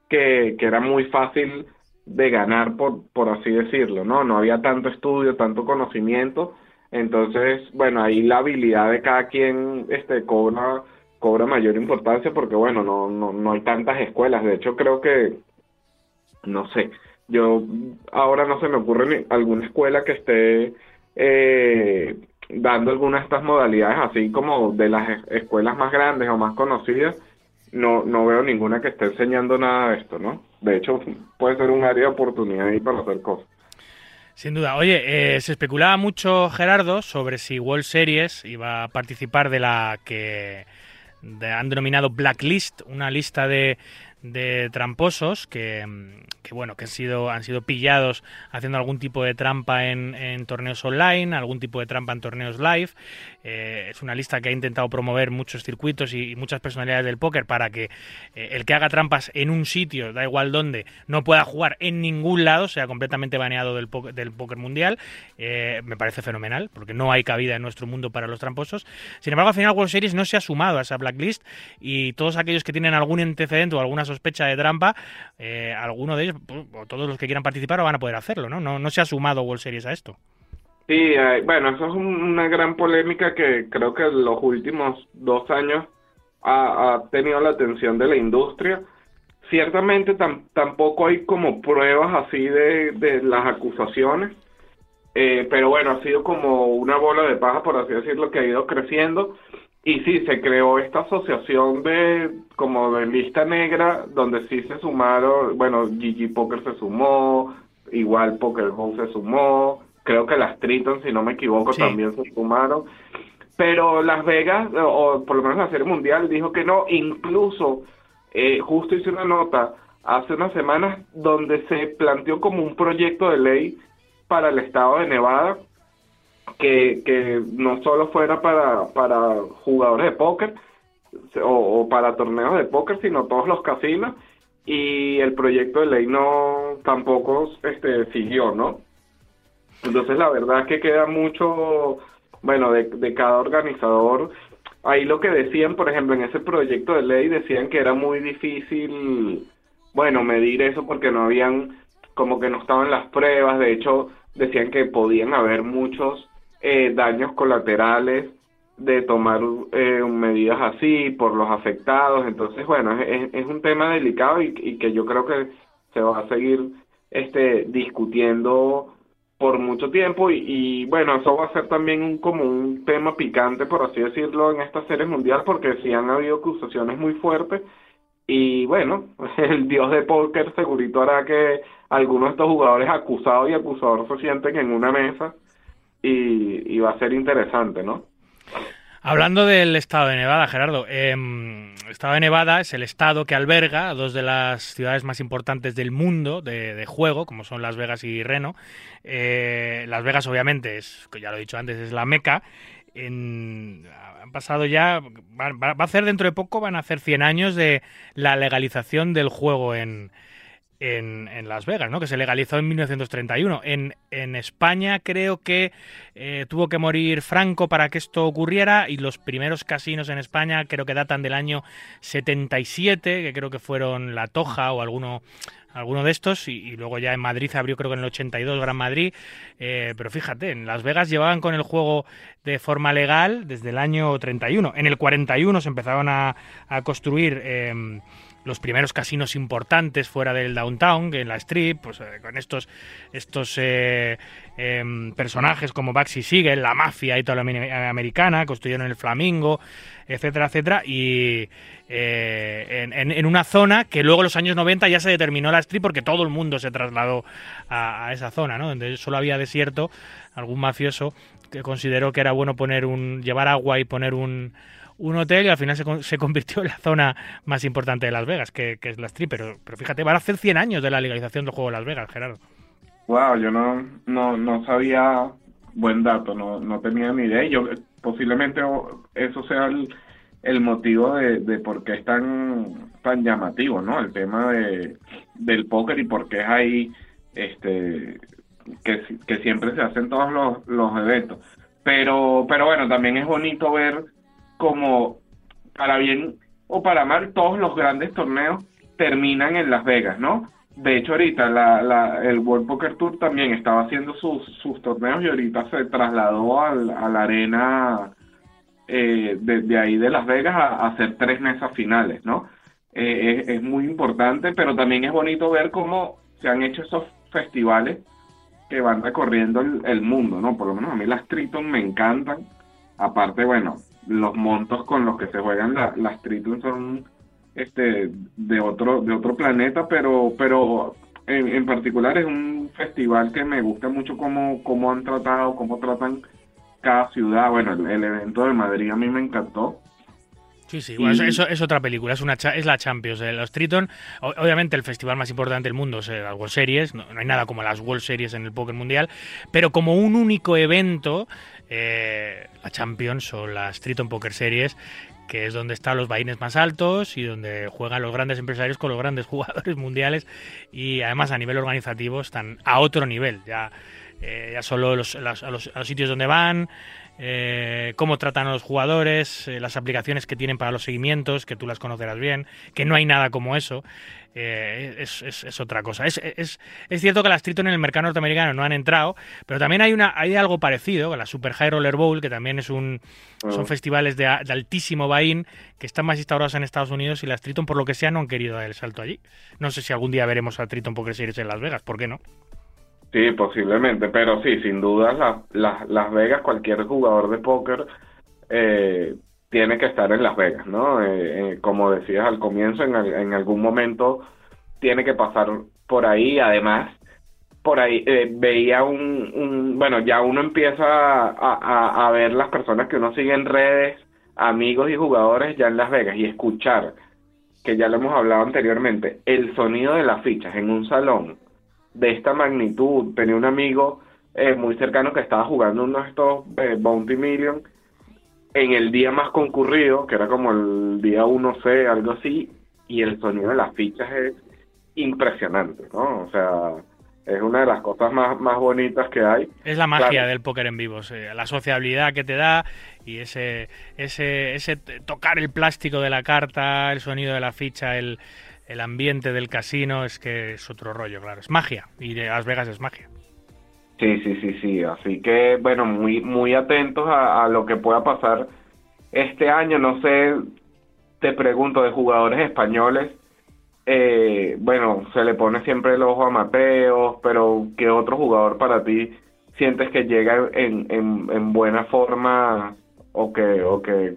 Speaker 4: que, que era muy fácil de ganar, por, por así decirlo, ¿no? No había tanto estudio, tanto conocimiento, entonces, bueno, ahí la habilidad de cada quien este, cobra, cobra mayor importancia porque, bueno, no, no, no hay tantas escuelas, de hecho creo que, no sé, yo ahora no se me ocurre ni alguna escuela que esté eh, dando algunas de estas modalidades, así como de las escuelas más grandes o más conocidas, no, no veo ninguna que esté enseñando nada de esto, ¿no? De hecho, puede ser un área de oportunidad ahí para hacer cosas.
Speaker 2: Sin duda. Oye, eh, se especulaba mucho, Gerardo, sobre si World Series iba a participar de la que han denominado Blacklist, una lista de, de tramposos que, que, bueno que han sido han sido pillados haciendo algún tipo de trampa en, en torneos online algún tipo de trampa en torneos live eh, es una lista que ha intentado promover muchos circuitos y, muchas personalidades del póker para que eh, el que haga trampas en un sitio da igual dónde no pueda jugar en ningún lado sea completamente baneado del, del póker mundial eh, me parece fenomenal porque no hay cabida en nuestro mundo para los tramposos sin embargo al final World Series no se ha sumado a esa blacklist y todos aquellos que tienen algún antecedente o alguna sospecha de trampa, alguno de ellos, o todos los que quieran participar, van a poder hacerlo, ¿no? No, no se ha sumado World Series a esto.
Speaker 4: Sí, eh, bueno, eso es una gran polémica que creo que en los últimos dos años ha, tenido la atención de la industria. ciertamente tampoco hay como pruebas así de, las acusaciones, eh, pero bueno, ha sido como una bola de paja, por así decirlo, que ha ido creciendo. Y sí, se creó esta asociación de como de lista negra, donde sí se sumaron, bueno, GG Poker se sumó, igual Poker Go se sumó, creo que las Triton, si no me equivoco, también se sumaron. Pero Las Vegas, o por lo menos la Serie Mundial, dijo que no, incluso eh, justo hice una nota hace unas semanas donde se planteó como un proyecto de ley para el estado de Nevada que, que no solo fuera para, para jugadores de póker o, para torneos de póker, sino todos los casinos y el proyecto de ley no tampoco este siguió, ¿no? Entonces la verdad es que queda mucho, bueno, de, de cada organizador. Ahí lo que decían, por ejemplo, en ese proyecto de ley decían que era muy difícil, bueno, medir eso porque no habían, como que no estaban las pruebas, de hecho decían que podían haber muchos eh, daños colaterales de tomar eh, medidas así por los afectados, entonces bueno, es, es un tema delicado y, y que yo creo que se va a seguir este discutiendo por mucho tiempo y, bueno, eso va a ser también un, como un tema picante, por así decirlo, en esta serie mundial, porque sí han habido acusaciones muy fuertes y bueno, el dios de póker segurito hará que algunos de estos jugadores acusados y acusadores se sienten en una mesa y, y va a ser interesante, ¿no?
Speaker 2: Hablando del estado de Nevada, Gerardo, eh, el estado de Nevada es el estado que alberga a dos de las ciudades más importantes del mundo de, juego, como son Las Vegas y Reno. Eh, las Vegas, obviamente, es, ya lo he dicho antes, es la meca. En, han pasado ya, va, va, a hacer dentro de poco, van a hacer 100 años de la legalización del juego en, en, Las Vegas, ¿no? que se legalizó en 1931. En, en España creo que eh, tuvo que morir Franco para que esto ocurriera y los primeros casinos en España creo que datan del año 77, que creo que fueron La Toja o alguno, alguno de estos y, luego ya en Madrid abrió creo que en el 82 Gran Madrid, eh, pero fíjate, en Las Vegas llevaban con el juego de forma legal desde el año 31. En el 41 se empezaron a, a construir... Eh, los primeros casinos importantes fuera del downtown, en la strip, pues eh, con estos, estos eh, em, personajes como Baxi Siegel, la mafia americana, construyeron el Flamingo, etcétera, etcétera, y eh, en, una zona que luego en los años 90 ya se determinó la strip porque todo el mundo se trasladó a, a esa zona, ¿no? Donde solo había desierto, algún mafioso que consideró que era bueno poner un llevar agua y poner un un hotel y al final se, se, convirtió en la zona más importante de Las Vegas, que, es la Strip. Pero, pero fíjate, van a hacer 100 años de la legalización del juego de Las Vegas, Gerardo.
Speaker 4: Wow, yo no, no, no sabía, buen dato, no, no tenía ni idea. Yo, posiblemente eso sea el, motivo de, de, por qué es tan, tan llamativo, ¿no? El tema de, del póker y por qué es ahí este, que, que siempre se hacen todos los, los eventos. Pero, pero bueno, también es bonito ver como para bien o para mal, todos los grandes torneos terminan en Las Vegas, ¿no? De hecho, ahorita la, la, el World Poker Tour también estaba haciendo sus, sus torneos y ahorita se trasladó al, a la arena eh, ahí de Las Vegas a, hacer tres mesas finales, ¿no? Eh, es, es, muy importante, pero también es bonito ver cómo se han hecho esos festivales que van recorriendo el, el mundo, ¿no? Por lo menos a mí las Triton me encantan. Aparte, bueno, los montos con los que se juegan las Triton son este de otro de otro planeta pero pero en, en, particular es un festival que me gusta mucho cómo, cómo han tratado cómo tratan cada ciudad bueno el, evento de Madrid a mí me encantó
Speaker 2: Sí, sí, bueno, eso, es otra película, es una es la Champions. Eh, los Triton, obviamente el festival más importante del mundo es las World Series, no, no, hay nada como las World Series en el póker mundial, pero como un único evento eh, la Champions o la Triton Poker Series, que es donde están los vaines más altos y donde juegan los grandes empresarios con los grandes jugadores mundiales y además a nivel organizativo están a otro nivel, ya, eh, ya solo los, los, a, los, sitios donde van, eh, cómo tratan a los jugadores, eh, las aplicaciones que tienen para los seguimientos, que tú las conocerás bien, que no hay nada como eso. Eh, es, otra cosa. Es, cierto que las Triton en el mercado norteamericano no han entrado, pero también hay una hay algo parecido, la Super High Roller Bowl, que también es un son mm. festivales de, altísimo buy que están más instaurados en Estados Unidos y las Triton, por lo que sea, no han querido dar el salto allí. No sé si algún día veremos a Triton Poker Series en Las Vegas, ¿por qué no?
Speaker 4: Sí, posiblemente, pero sí, sin duda Las Vegas, cualquier jugador de póker eh, tiene que estar en Las Vegas, ¿no? Eh, eh, como decías al comienzo, en, en, algún momento tiene que pasar por ahí, además, por ahí veía un, bueno, ya uno empieza a, a, ver las personas que uno sigue en redes, amigos y jugadores ya en Las Vegas y escuchar, que ya lo hemos hablado anteriormente, el sonido de las fichas en un salón de esta magnitud. Tenía un amigo eh, muy cercano que estaba jugando uno de estos eh, Bounty Million en el día más concurrido, que era como el día 1C, algo así, y el sonido de las fichas es impresionante, ¿no? O sea, es una de las cosas más, más bonitas que hay.
Speaker 2: Es la magia del póker en vivo, la sociabilidad que te da y ese, ese, ese tocar el plástico de la carta, el sonido de la ficha, el, el ambiente del casino es que es otro rollo, claro. Es magia. Y de Las Vegas es magia.
Speaker 4: Sí, sí, sí, sí. Así que, bueno, muy, muy atentos a, lo que pueda pasar este año. No sé, te pregunto, de jugadores españoles. Eh, bueno, se le pone siempre el ojo a Mateos, pero ¿qué otro jugador para ti sientes que llega en, en, en buena forma o que, o que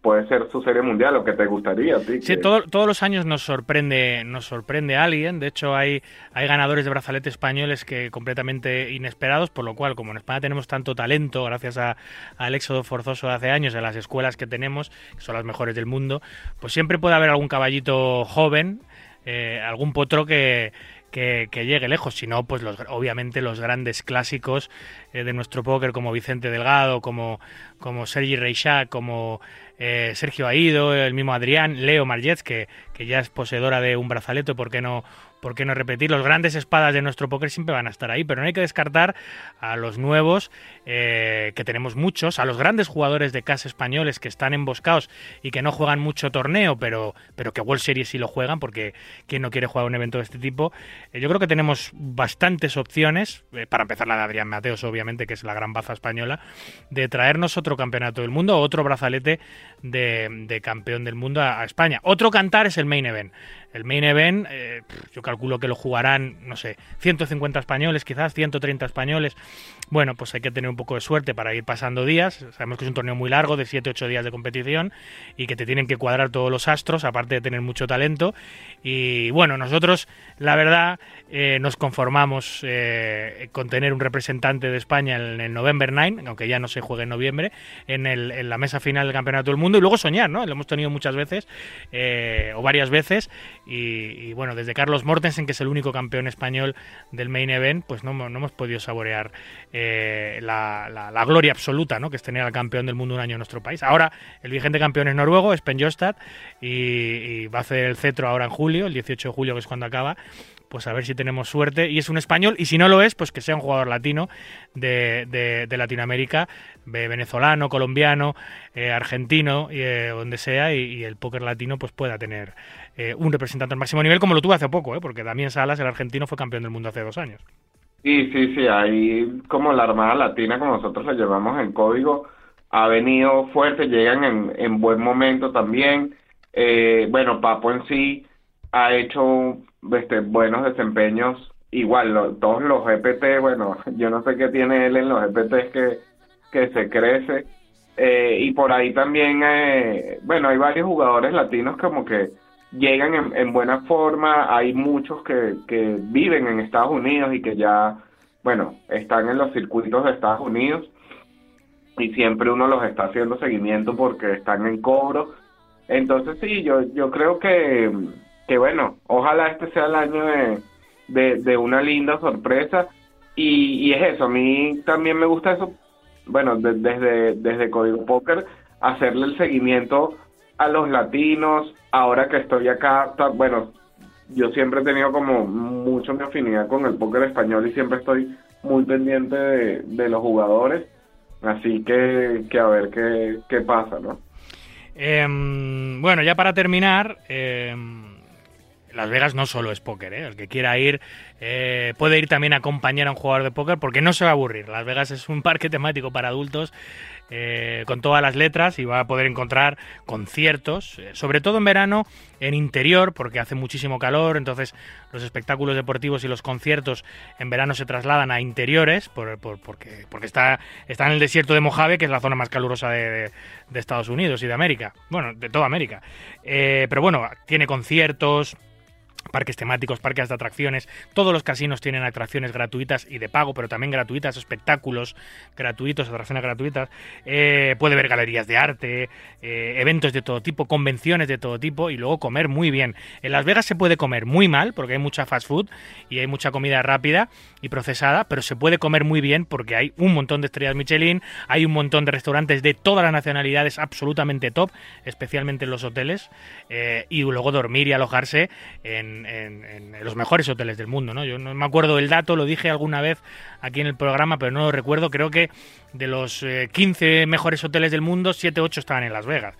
Speaker 4: puede ser su serie mundial o que te gustaría a ti.
Speaker 2: Sí, todos los años nos sorprende, nos sorprende alguien. De hecho, hay, hay ganadores de brazalete españoles que completamente inesperados, por lo cual, como en España tenemos tanto talento, gracias al éxodo forzoso de hace años, de las escuelas que tenemos, que son las mejores del mundo, pues siempre puede haber algún caballito joven, eh, algún potro que, que, llegue lejos, sino pues los, obviamente los grandes clásicos eh, de nuestro póker como Vicente Delgado, como, como Sergi Reixac, como eh, Sergio Aido, el mismo Adrián, Leo Margetz, que, que ya es poseedora de un brazalete, ¿por qué no ¿por qué no repetir? Los grandes espadas de nuestro póker siempre van a estar ahí, pero no hay que descartar a los nuevos, eh, que tenemos muchos, a los grandes jugadores de casa españoles que están emboscados y que no juegan mucho torneo, pero, pero que World Series sí lo juegan, porque ¿quién no quiere jugar un evento de este tipo? Eh, yo creo que tenemos bastantes opciones, eh, para empezar la de Adrián Mateos, obviamente, que es la gran baza española, de traernos otro campeonato del mundo, otro brazalete de, campeón del mundo a, a España. Otro cantar es el main event. El main event, eh, yo calculo que lo jugarán, no sé, 150 españoles, quizás 130 españoles. Bueno, pues hay que tener un poco de suerte para ir pasando días. Sabemos que es un torneo muy largo, de 7-8 días de competición, y que te tienen que cuadrar todos los astros, aparte de tener mucho talento. Y bueno, nosotros, la verdad, eh, nos conformamos eh, con tener un representante de España en el November 9, aunque ya no se juegue en noviembre, en, el, la mesa final del Campeonato del Mundo, y luego soñar, ¿no? Lo hemos tenido muchas veces, o varias veces, y, bueno, desde Carlos Mortensen, que es el único campeón español del main event, pues no, no hemos podido saborear eh, la, la, gloria absoluta, ¿no? Que es tener al campeón del mundo un año en nuestro país. Ahora, el vigente campeón es noruego, es Penjostad, y, va a hacer el cetro ahora en julio, el 18 de julio, que es cuando acaba pues a ver si tenemos suerte. Y es un español, y si no lo es, pues que sea un jugador latino de, Latinoamérica, venezolano, colombiano, eh, argentino, eh, donde sea, y, el póker latino pues pueda tener eh, un representante al máximo nivel, como lo tuvo hace poco, ¿eh? porque Damián Salas, el argentino, fue campeón del mundo hace dos años.
Speaker 4: Sí, sí, sí, ahí como la Armada Latina, como nosotros le llevamos en código, ha venido fuerte, llegan en, en buen momento también. Eh, bueno, Papo en sí ha hecho este, buenos desempeños, igual, todos los EPT, bueno, yo no sé qué tiene él en los EPT que, que se crece. y por ahí también, bueno, hay varios jugadores latinos como que llegan en, buena forma, hay muchos que, que viven en Estados Unidos y que ya, bueno, están en los circuitos de Estados Unidos. Y siempre uno los está haciendo seguimiento porque están en cobro. Entonces sí, yo, yo creo que, que bueno, ojalá este sea el año de, de, una linda sorpresa. Y, y, es eso, a mí también me gusta eso, bueno, desde, desde Código Póker, hacerle el seguimiento a los latinos, ahora que estoy acá, bueno, yo siempre he tenido como mucho mi afinidad con el póker español y siempre estoy muy pendiente de, los jugadores. Así que, que a ver qué, qué pasa, ¿no?
Speaker 2: Em, bueno, ya para terminar, em, Las Vegas no solo es póker, ¿eh? el que quiera ir eh, puede ir también a acompañar a un jugador de póker porque no se va a aburrir. Las Vegas es un parque temático para adultos eh, con todas las letras y va a poder encontrar conciertos, eh, sobre todo en verano, en interior, porque hace muchísimo calor, entonces los espectáculos deportivos y los conciertos en verano se trasladan a interiores, por, por- porque, porque está, está en el desierto de Mojave, que es la zona más calurosa de Estados Unidos y de América, bueno, de toda América. Eh, pero bueno, tiene conciertos, parques temáticos, parques de atracciones. Todos los casinos tienen atracciones gratuitas y de pago, pero también gratuitas, espectáculos gratuitos, atracciones gratuitas. Eh, puede ver galerías de arte, eh, eventos de todo tipo, convenciones de todo tipo y luego comer muy bien. En Las Vegas se puede comer muy mal porque hay mucha fast food y hay mucha comida rápida y procesada, pero se puede comer muy bien porque hay un montón de estrellas Michelin, hay un montón de restaurantes de todas las nacionalidades absolutamente top, especialmente en los hoteles, eh, y luego dormir y alojarse en, en- los mejores hoteles del mundo. ¿no? Yo no me acuerdo el dato, lo dije alguna vez aquí en el programa, pero no lo recuerdo. Creo que de los eh, 15 mejores hoteles del mundo, 7 8 estaban en Las Vegas.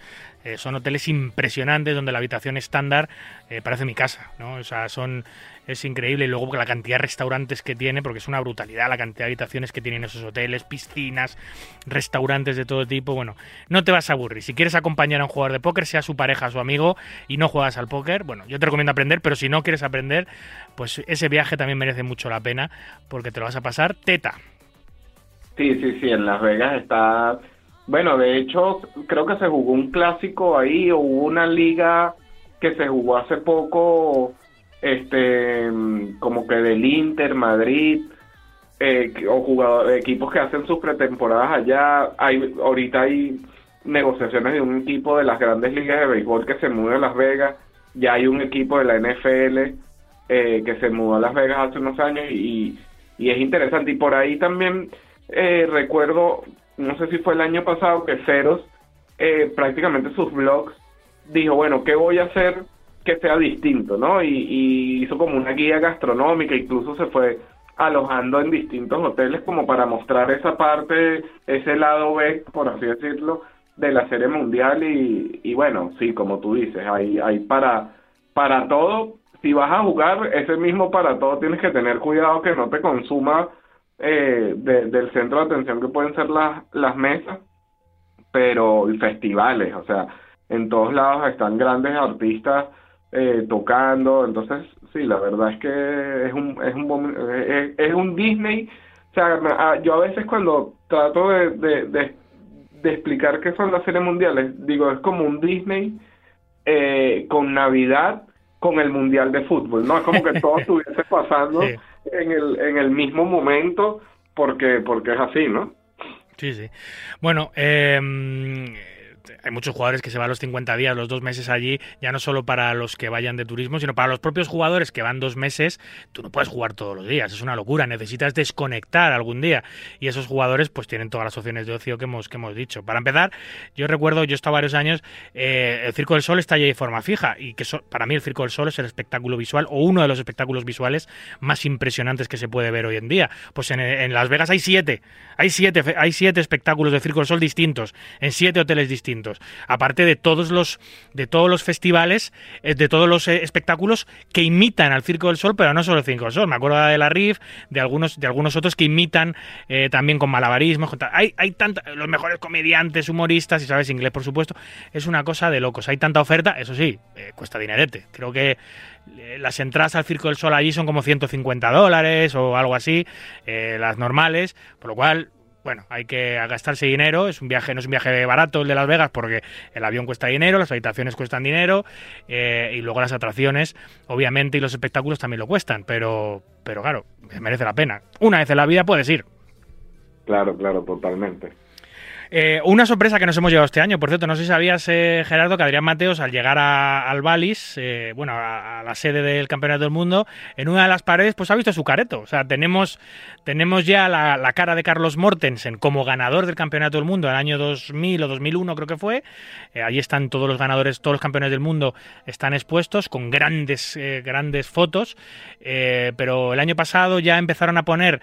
Speaker 2: Eh, son hoteles impresionantes donde la habitación estándar eh, parece mi casa, ¿no? O sea, son es increíble y luego la cantidad de restaurantes que tiene, porque es una brutalidad la cantidad de habitaciones que tienen esos hoteles, piscinas, restaurantes de todo tipo. Bueno, no te vas a aburrir. Si quieres acompañar a un jugador de póker, sea su pareja, su amigo, y no juegas al póker, bueno, yo te recomiendo aprender, pero si no quieres aprender, pues ese viaje también merece mucho la pena, porque te lo vas a pasar teta.
Speaker 4: Sí, sí, sí, en Las Vegas está... Bueno, de hecho, creo que se jugó un clásico ahí, o hubo una liga que se jugó hace poco, este, como que del Inter, Madrid, eh, o jugadores, equipos que hacen sus pretemporadas allá. Hay, ahorita hay negociaciones de un equipo de las grandes ligas de béisbol que se muda a Las Vegas. Ya hay un equipo de la NFL eh, que se mudó a Las Vegas hace unos años y, y es interesante. Y por ahí también eh, recuerdo, no sé si fue el año pasado, que Ceros, eh, prácticamente sus blogs, dijo, bueno, ¿qué voy a hacer que sea distinto? ¿no? Y, hizo como una guía gastronómica, incluso se fue alojando en distintos hoteles como para mostrar esa parte, ese lado B, por así decirlo, de la serie mundial y, y bueno, sí, como tú dices, hay, hay para, para todo, si vas a jugar ese mismo para todo, tienes que tener cuidado que no te consuma eh, de- del centro de atención que pueden ser las, las mesas, pero y festivales, o sea, en todos lados están grandes artistas eh, tocando, entonces sí, la verdad es que es un, es un, bom- es, es un Disney, o sea, ah, yo a veces cuando trato de, de, de, de explicar qué son las series mundiales, digo, es como un Disney eh, con Navidad con el Mundial de Fútbol, ¿no? Es como que todo estuviese pasando
Speaker 2: Sí.
Speaker 4: En, el, en el mismo momento porque, porque es así, ¿no?
Speaker 2: Sí, sí. Bueno, eh, hay muchos jugadores que se van los 50 días, los dos meses allí, ya no solo para los que vayan de turismo, sino para los propios jugadores que van dos meses. Tú no puedes jugar todos los días, es una locura, necesitas desconectar algún día. Y esos jugadores pues tienen todas las opciones de ocio que hemos, que hemos dicho. Para empezar, yo recuerdo, yo he estado varios años, eh, el Circo del Sol está allí de forma fija y que so- para mí el Circo del Sol es el espectáculo visual o uno de los espectáculos visuales más impresionantes que se puede ver hoy en día. Pues en, en Las Vegas hay siete, hay siete, hay siete espectáculos de Circo del Sol distintos, en siete hoteles distintos. Aparte de todos los, de todos los festivales, eh, de todos los eh, espectáculos que imitan al Circo del Sol, pero no solo el Circo del Sol. Me acuerdo de la RIF, de algunos, de algunos otros que imitan eh, también con malabarismo. Hay, hay los mejores comediantes, humoristas, y sabes inglés, por supuesto. Es una cosa de locos. Hay tanta oferta, eso sí, eh, cuesta dinerete. Creo que las entradas al Circo del Sol allí son como 150 dólares o algo así, las normales, por lo cual, bueno, hay que gastarse dinero, es un viaje, no es un viaje barato el de Las Vegas porque el avión cuesta dinero, las habitaciones cuestan dinero eh, y luego las atracciones, obviamente, y los espectáculos también lo cuestan, pero, pero claro, merece la pena. Una vez en la vida puedes ir.
Speaker 4: Claro, claro, totalmente.
Speaker 2: Eh, una sorpresa que nos hemos llevado este año, por cierto, no sé si sabías, eh, Gerardo, que Adrián Mateos, al llegar al Balis, eh, bueno, a, la sede del Campeonato del Mundo, en una de las paredes, pues ha visto su careto. O sea, tenemos, tenemos ya la, cara de Carlos Mortensen como ganador del Campeonato del Mundo en el año 2000 o 2001, creo que fue. allí están todos los ganadores, todos los campeones del mundo están expuestos con grandes, grandes fotos. pero el año pasado ya empezaron a poner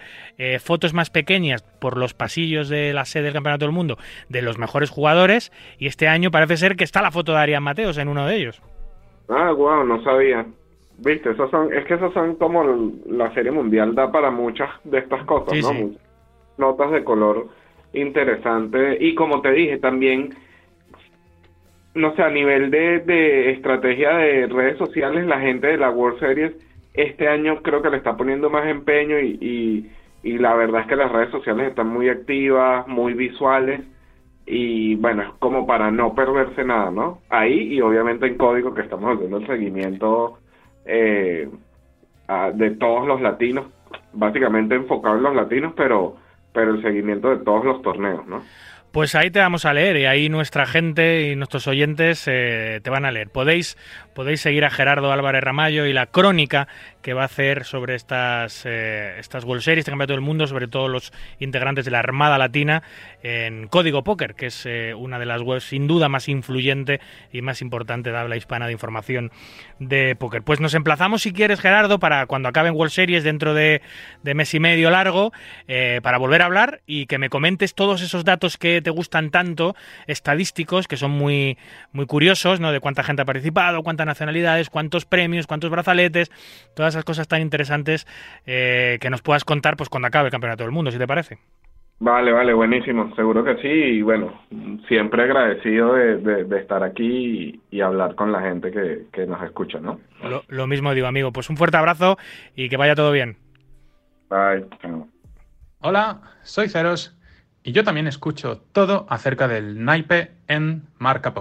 Speaker 2: fotos más pequeñas por los pasillos de la sede del Campeonato del Mundo de los mejores jugadores y este año parece ser que está la foto de Arián Mateos en uno de ellos.
Speaker 4: Ah, wow, no sabía. Viste, esos son, es que esos son como la serie mundial da para muchas de estas cosas, ¿no? Notas de color interesante y como te dije también, no sé, a nivel de, de estrategia de redes sociales, la gente de la World Series este año creo que le está poniendo más empeño y y la verdad es que las redes sociales están muy activas, muy visuales y bueno, es como para no perderse nada, ¿no? Ahí y obviamente en código que estamos haciendo el seguimiento eh, de todos los latinos, básicamente enfocado en los latinos, pero, pero el seguimiento de todos los torneos, ¿no?
Speaker 2: Pues ahí te vamos a leer y ahí nuestra gente y nuestros oyentes eh, te van a leer. Podéis, podéis seguir a Gerardo Álvarez Ramallo y la crónica que va a hacer sobre estas, eh, estas World Series, este Campeonato del Mundo, sobre todos los integrantes de la Armada Latina en Código Póker, que es eh, una de las webs sin duda más influyente y más importante de habla hispana de información de póker. Pues nos emplazamos, si quieres, Gerardo, para cuando acaben World Series dentro de, de mes y medio largo, para volver a hablar y que me comentes todos esos datos que te gustan tanto, estadísticos, que son muy, muy curiosos, ¿no? De cuánta gente ha participado, cuántas nacionalidades, cuántos premios, cuántos brazaletes, todas esas cosas tan interesantes eh, que nos puedas contar pues cuando acabe el Campeonato del Mundo, si te parece.
Speaker 4: Vale, vale, buenísimo, seguro que sí, y bueno, siempre agradecido de, estar aquí y, hablar con la gente que, nos escucha, ¿no?
Speaker 2: Lo, lo, mismo digo, amigo, pues un fuerte abrazo y que vaya todo bien.
Speaker 4: Bye.
Speaker 5: Hola, soy Ceros y yo también escucho todo acerca del naipe en Marca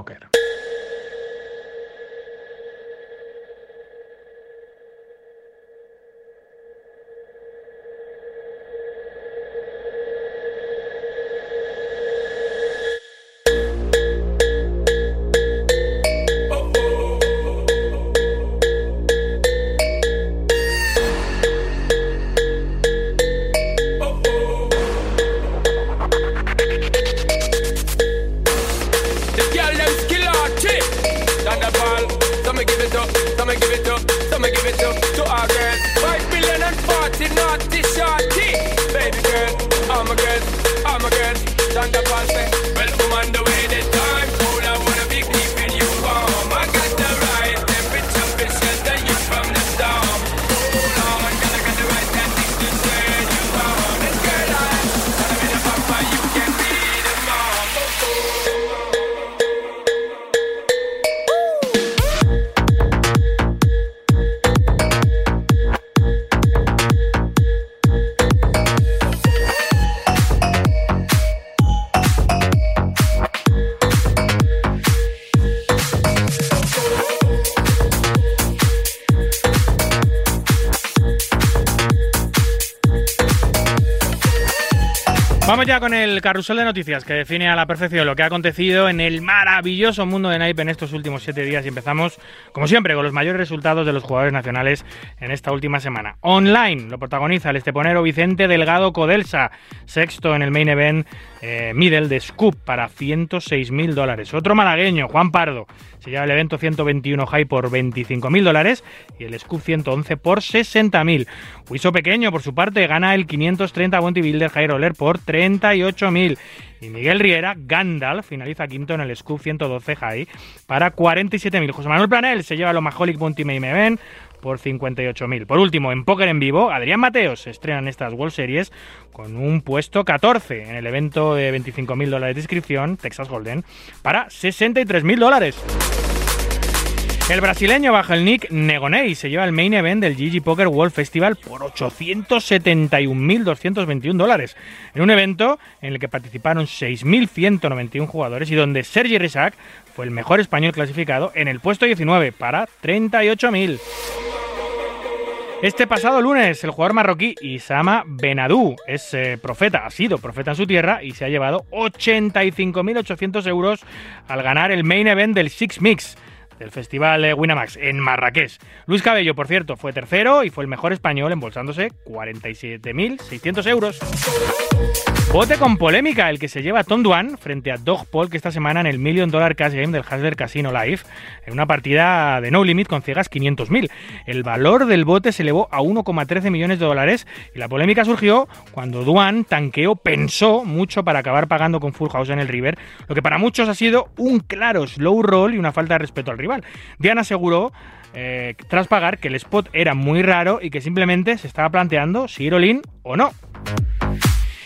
Speaker 5: Poker.
Speaker 2: ya con el carrusel de noticias que define a la perfección lo que ha acontecido en el maravilloso mundo de Naipe en estos últimos siete días y empezamos, como siempre, con los mayores resultados de los jugadores nacionales en esta última semana. Online lo protagoniza el esteponero Vicente Delgado Codelsa, sexto en el main event eh, middle de Scoop para 106.000 dólares. Otro malagueño, Juan Pardo, se lleva el evento 121 High por 25.000 dólares y el Scoop 111 por 60.000. Huiso Pequeño, por su parte, gana el 530 Builder High Roller por 38.000. Y Miguel Riera, Gandalf, finaliza quinto en el Scoop 112 High para 47.000. José Manuel Planel se lleva el Omaholic Bounty Main Event por 58.000. Por último, en póker en vivo, Adrián Mateos se estrena en estas World Series con un puesto 14 en el evento de 25.000 dólares de inscripción, Texas Golden, para 63.000 dólares. El brasileño bajo el nick Negonei se lleva el main event del GG Poker World Festival por 871.221 dólares, en un evento en el que participaron 6.191 jugadores y donde Sergi Risac fue el mejor español clasificado en el puesto 19 para 38.000. Este pasado lunes, el jugador marroquí Isama Benadou es eh, profeta, ha sido profeta en su tierra y se ha llevado 85.800 euros al ganar el main event del Six Mix del Festival eh, Winamax en Marrakech. Luis Cabello, por cierto, fue tercero y fue el mejor español embolsándose 47.600 euros. Bote con polémica, el que se lleva Tom Duan frente a Dog Paul, que esta semana en el Million Dollar Cash Game del Hasler Casino Live, en una partida de no limit con ciegas 500.000. El valor del bote se elevó a 1,13 millones de dólares y la polémica surgió cuando Duan tanqueó, pensó mucho para acabar pagando con Full House en el River, lo que para muchos ha sido un claro slow roll y una falta de respeto al rival. Dian aseguró eh, tras pagar que el spot era muy raro y que simplemente se estaba planteando si ir all o no.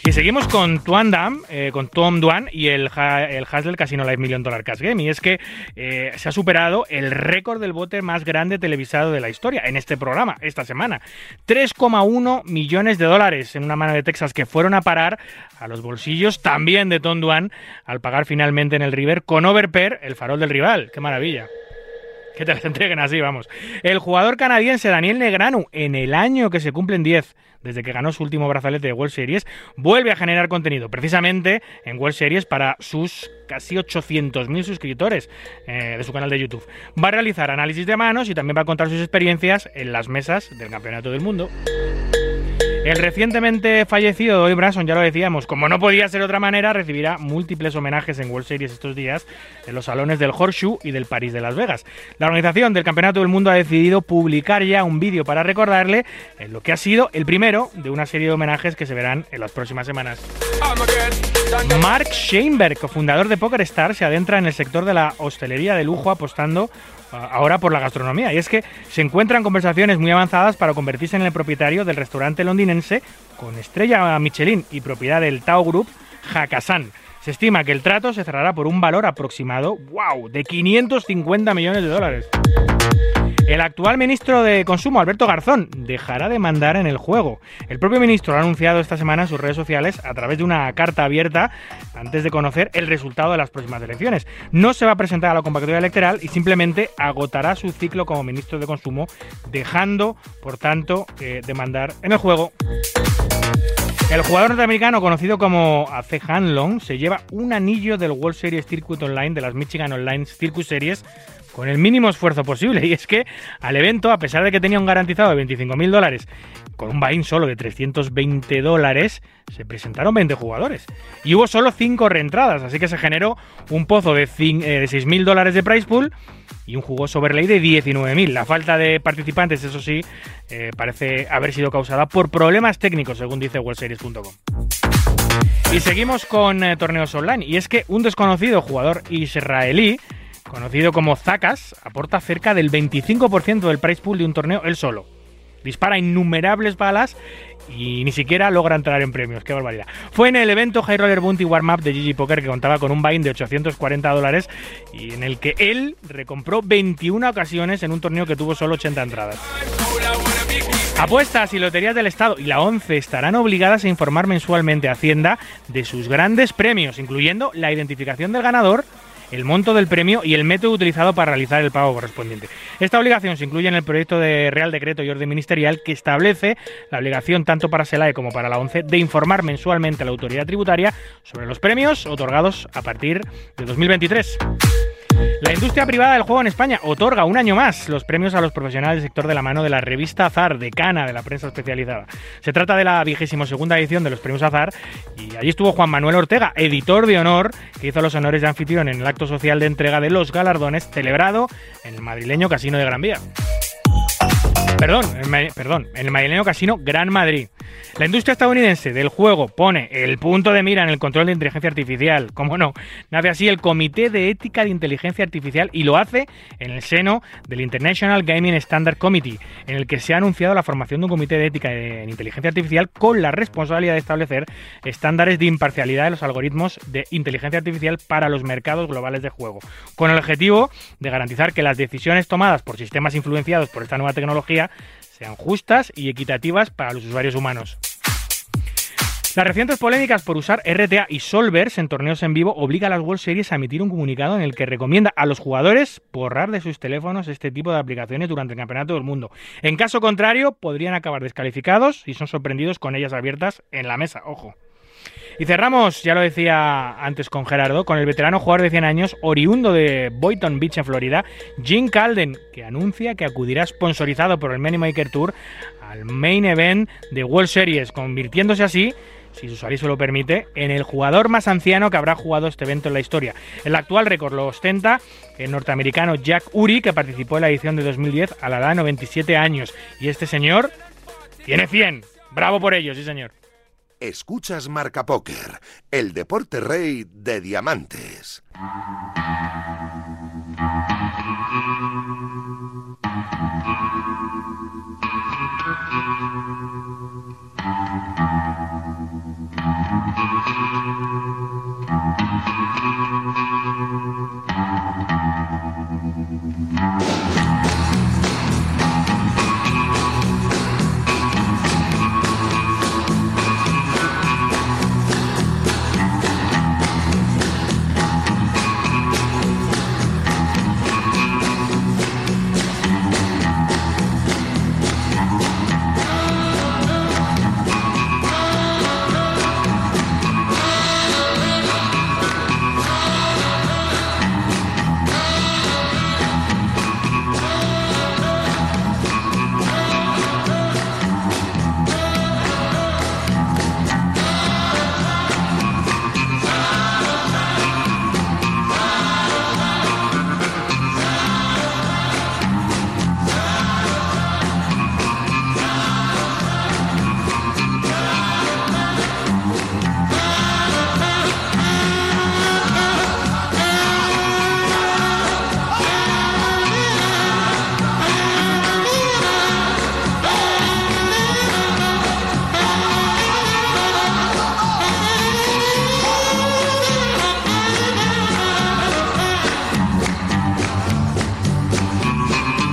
Speaker 2: Y seguimos con Tuan Dam, eh, con Tom Duan y el, el Hasler Casino Live Million Dollar Cash Game. Y es que eh, se ha superado el récord del bote más grande televisado de la historia en este programa, esta semana. 3,1 millones de dólares en una mano de Texas que fueron a parar a los bolsillos también de Tom Duan al pagar finalmente en el River con Overpair, el farol del rival. ¡Qué maravilla! Que te las entreguen así, vamos. El jugador canadiense Daniel Negranu, en el año que se cumplen 10 desde que ganó su último brazalete de World Series, vuelve a generar contenido, precisamente en World Series para sus casi 800.000 suscriptores eh, de su canal de YouTube. Va a realizar análisis de manos y también va a contar sus experiencias en las mesas del Campeonato del Mundo. El recientemente fallecido Doy Branson, ya lo decíamos, como no podía ser de otra manera, recibirá múltiples homenajes en World Series estos días en los salones del Horseshoe y del París de Las Vegas. La organización del Campeonato del Mundo ha decidido publicar ya un vídeo para recordarle en lo que ha sido el primero de una serie de homenajes que se verán en las próximas semanas. Mark Sheinberg, cofundador de Poker Star, se adentra en el sector de la hostelería de lujo apostando ahora por la gastronomía. Y es que se encuentran conversaciones muy avanzadas para convertirse en el propietario del restaurante londinense con estrella Michelin y propiedad del Tao Group, Hakkasan. Se estima que el trato se cerrará por un valor aproximado, wow, de 550 millones de dólares. El actual ministro de Consumo, Alberto Garzón, dejará de mandar en el juego. El propio ministro ha anunciado esta semana en sus redes sociales a través de una carta abierta antes de conocer el resultado de las próximas elecciones. No se va a presentar a la convocatoria electoral y simplemente agotará su ciclo como ministro de Consumo, dejando, por tanto, eh, de mandar en el juego. El jugador norteamericano conocido como AC Hanlon se lleva un anillo del World Series Circuit Online de las Michigan Online Circuit Series con el mínimo esfuerzo posible. Y es que al evento, a pesar de que tenía un garantizado de 25.000 dólares, con un buy solo de 320 dólares, se presentaron 20 jugadores. Y hubo solo 5 reentradas, así que se generó un pozo de, 6.000 eh, dólares de price pool y un jugoso overlay de 19.000. La falta de participantes, eso sí, eh, parece haber sido causada por problemas técnicos, según dice WorldSeries.com. Y seguimos con eh, torneos online. Y es que un desconocido jugador israelí conocido como Zakas, aporta cerca del 25% del price pool de un torneo él solo. Dispara innumerables balas y ni siquiera logra entrar en premios. ¡Qué barbaridad! Fue en el evento High Roller Bounty Warm Up de GG Poker que contaba con un buy de 840 dólares y en el que él recompró 21 ocasiones en un torneo que tuvo solo 80 entradas. Apuestas y loterías del Estado y la ONCE estarán obligadas a informar mensualmente a Hacienda de sus grandes premios, incluyendo la identificación del ganador el monto del premio y el método utilizado para realizar el pago correspondiente. Esta obligación se incluye en el proyecto de Real Decreto y Orden Ministerial que establece la obligación tanto para SELAE como para la ONCE de informar mensualmente a la autoridad tributaria sobre los premios otorgados a partir de 2023. La industria privada del juego en España otorga un año más los premios a los profesionales del sector de la mano de la revista Azar, decana de la prensa especializada. Se trata de la vigésimo segunda edición de los premios Azar y allí estuvo Juan Manuel Ortega, editor de honor, que hizo los honores de anfitrión en el acto social de entrega de los galardones celebrado en el madrileño Casino de Gran Vía. Perdón, perdón, en el madrileño Casino Gran Madrid. La industria estadounidense del juego pone el punto de mira en el control de inteligencia artificial. ¿Cómo no? Nace así el Comité de Ética de Inteligencia Artificial y lo hace en el seno del International Gaming Standard Committee, en el que se ha anunciado la formación de un comité de ética en inteligencia artificial con la responsabilidad de establecer estándares de imparcialidad de los algoritmos de inteligencia artificial para los mercados globales de juego, con el objetivo de garantizar que las decisiones tomadas por sistemas influenciados por esta nueva tecnología sean justas y equitativas para los usuarios humanos. Las recientes polémicas por usar RTA y Solvers en torneos en vivo obliga a las World Series a emitir un comunicado en el que recomienda a los jugadores borrar de sus teléfonos este tipo de aplicaciones durante el Campeonato del Mundo. En caso contrario, podrían acabar descalificados y son sorprendidos con ellas abiertas en la mesa. Ojo. Y cerramos, ya lo decía antes con Gerardo, con el veterano jugador de 100 años, oriundo de Boynton Beach en Florida, Jim Calden, que anuncia que acudirá sponsorizado por el Money Maker Tour al main event de World Series, convirtiéndose así si su salud se lo permite, en el jugador más anciano que habrá jugado este evento en la historia. El actual récord lo ostenta el norteamericano Jack Uri, que participó en la edición de 2010 a la edad de 97 años. Y este señor tiene 100. Bravo por ello, sí señor.
Speaker 1: Escuchas Marca Póker, el deporte rey de diamantes.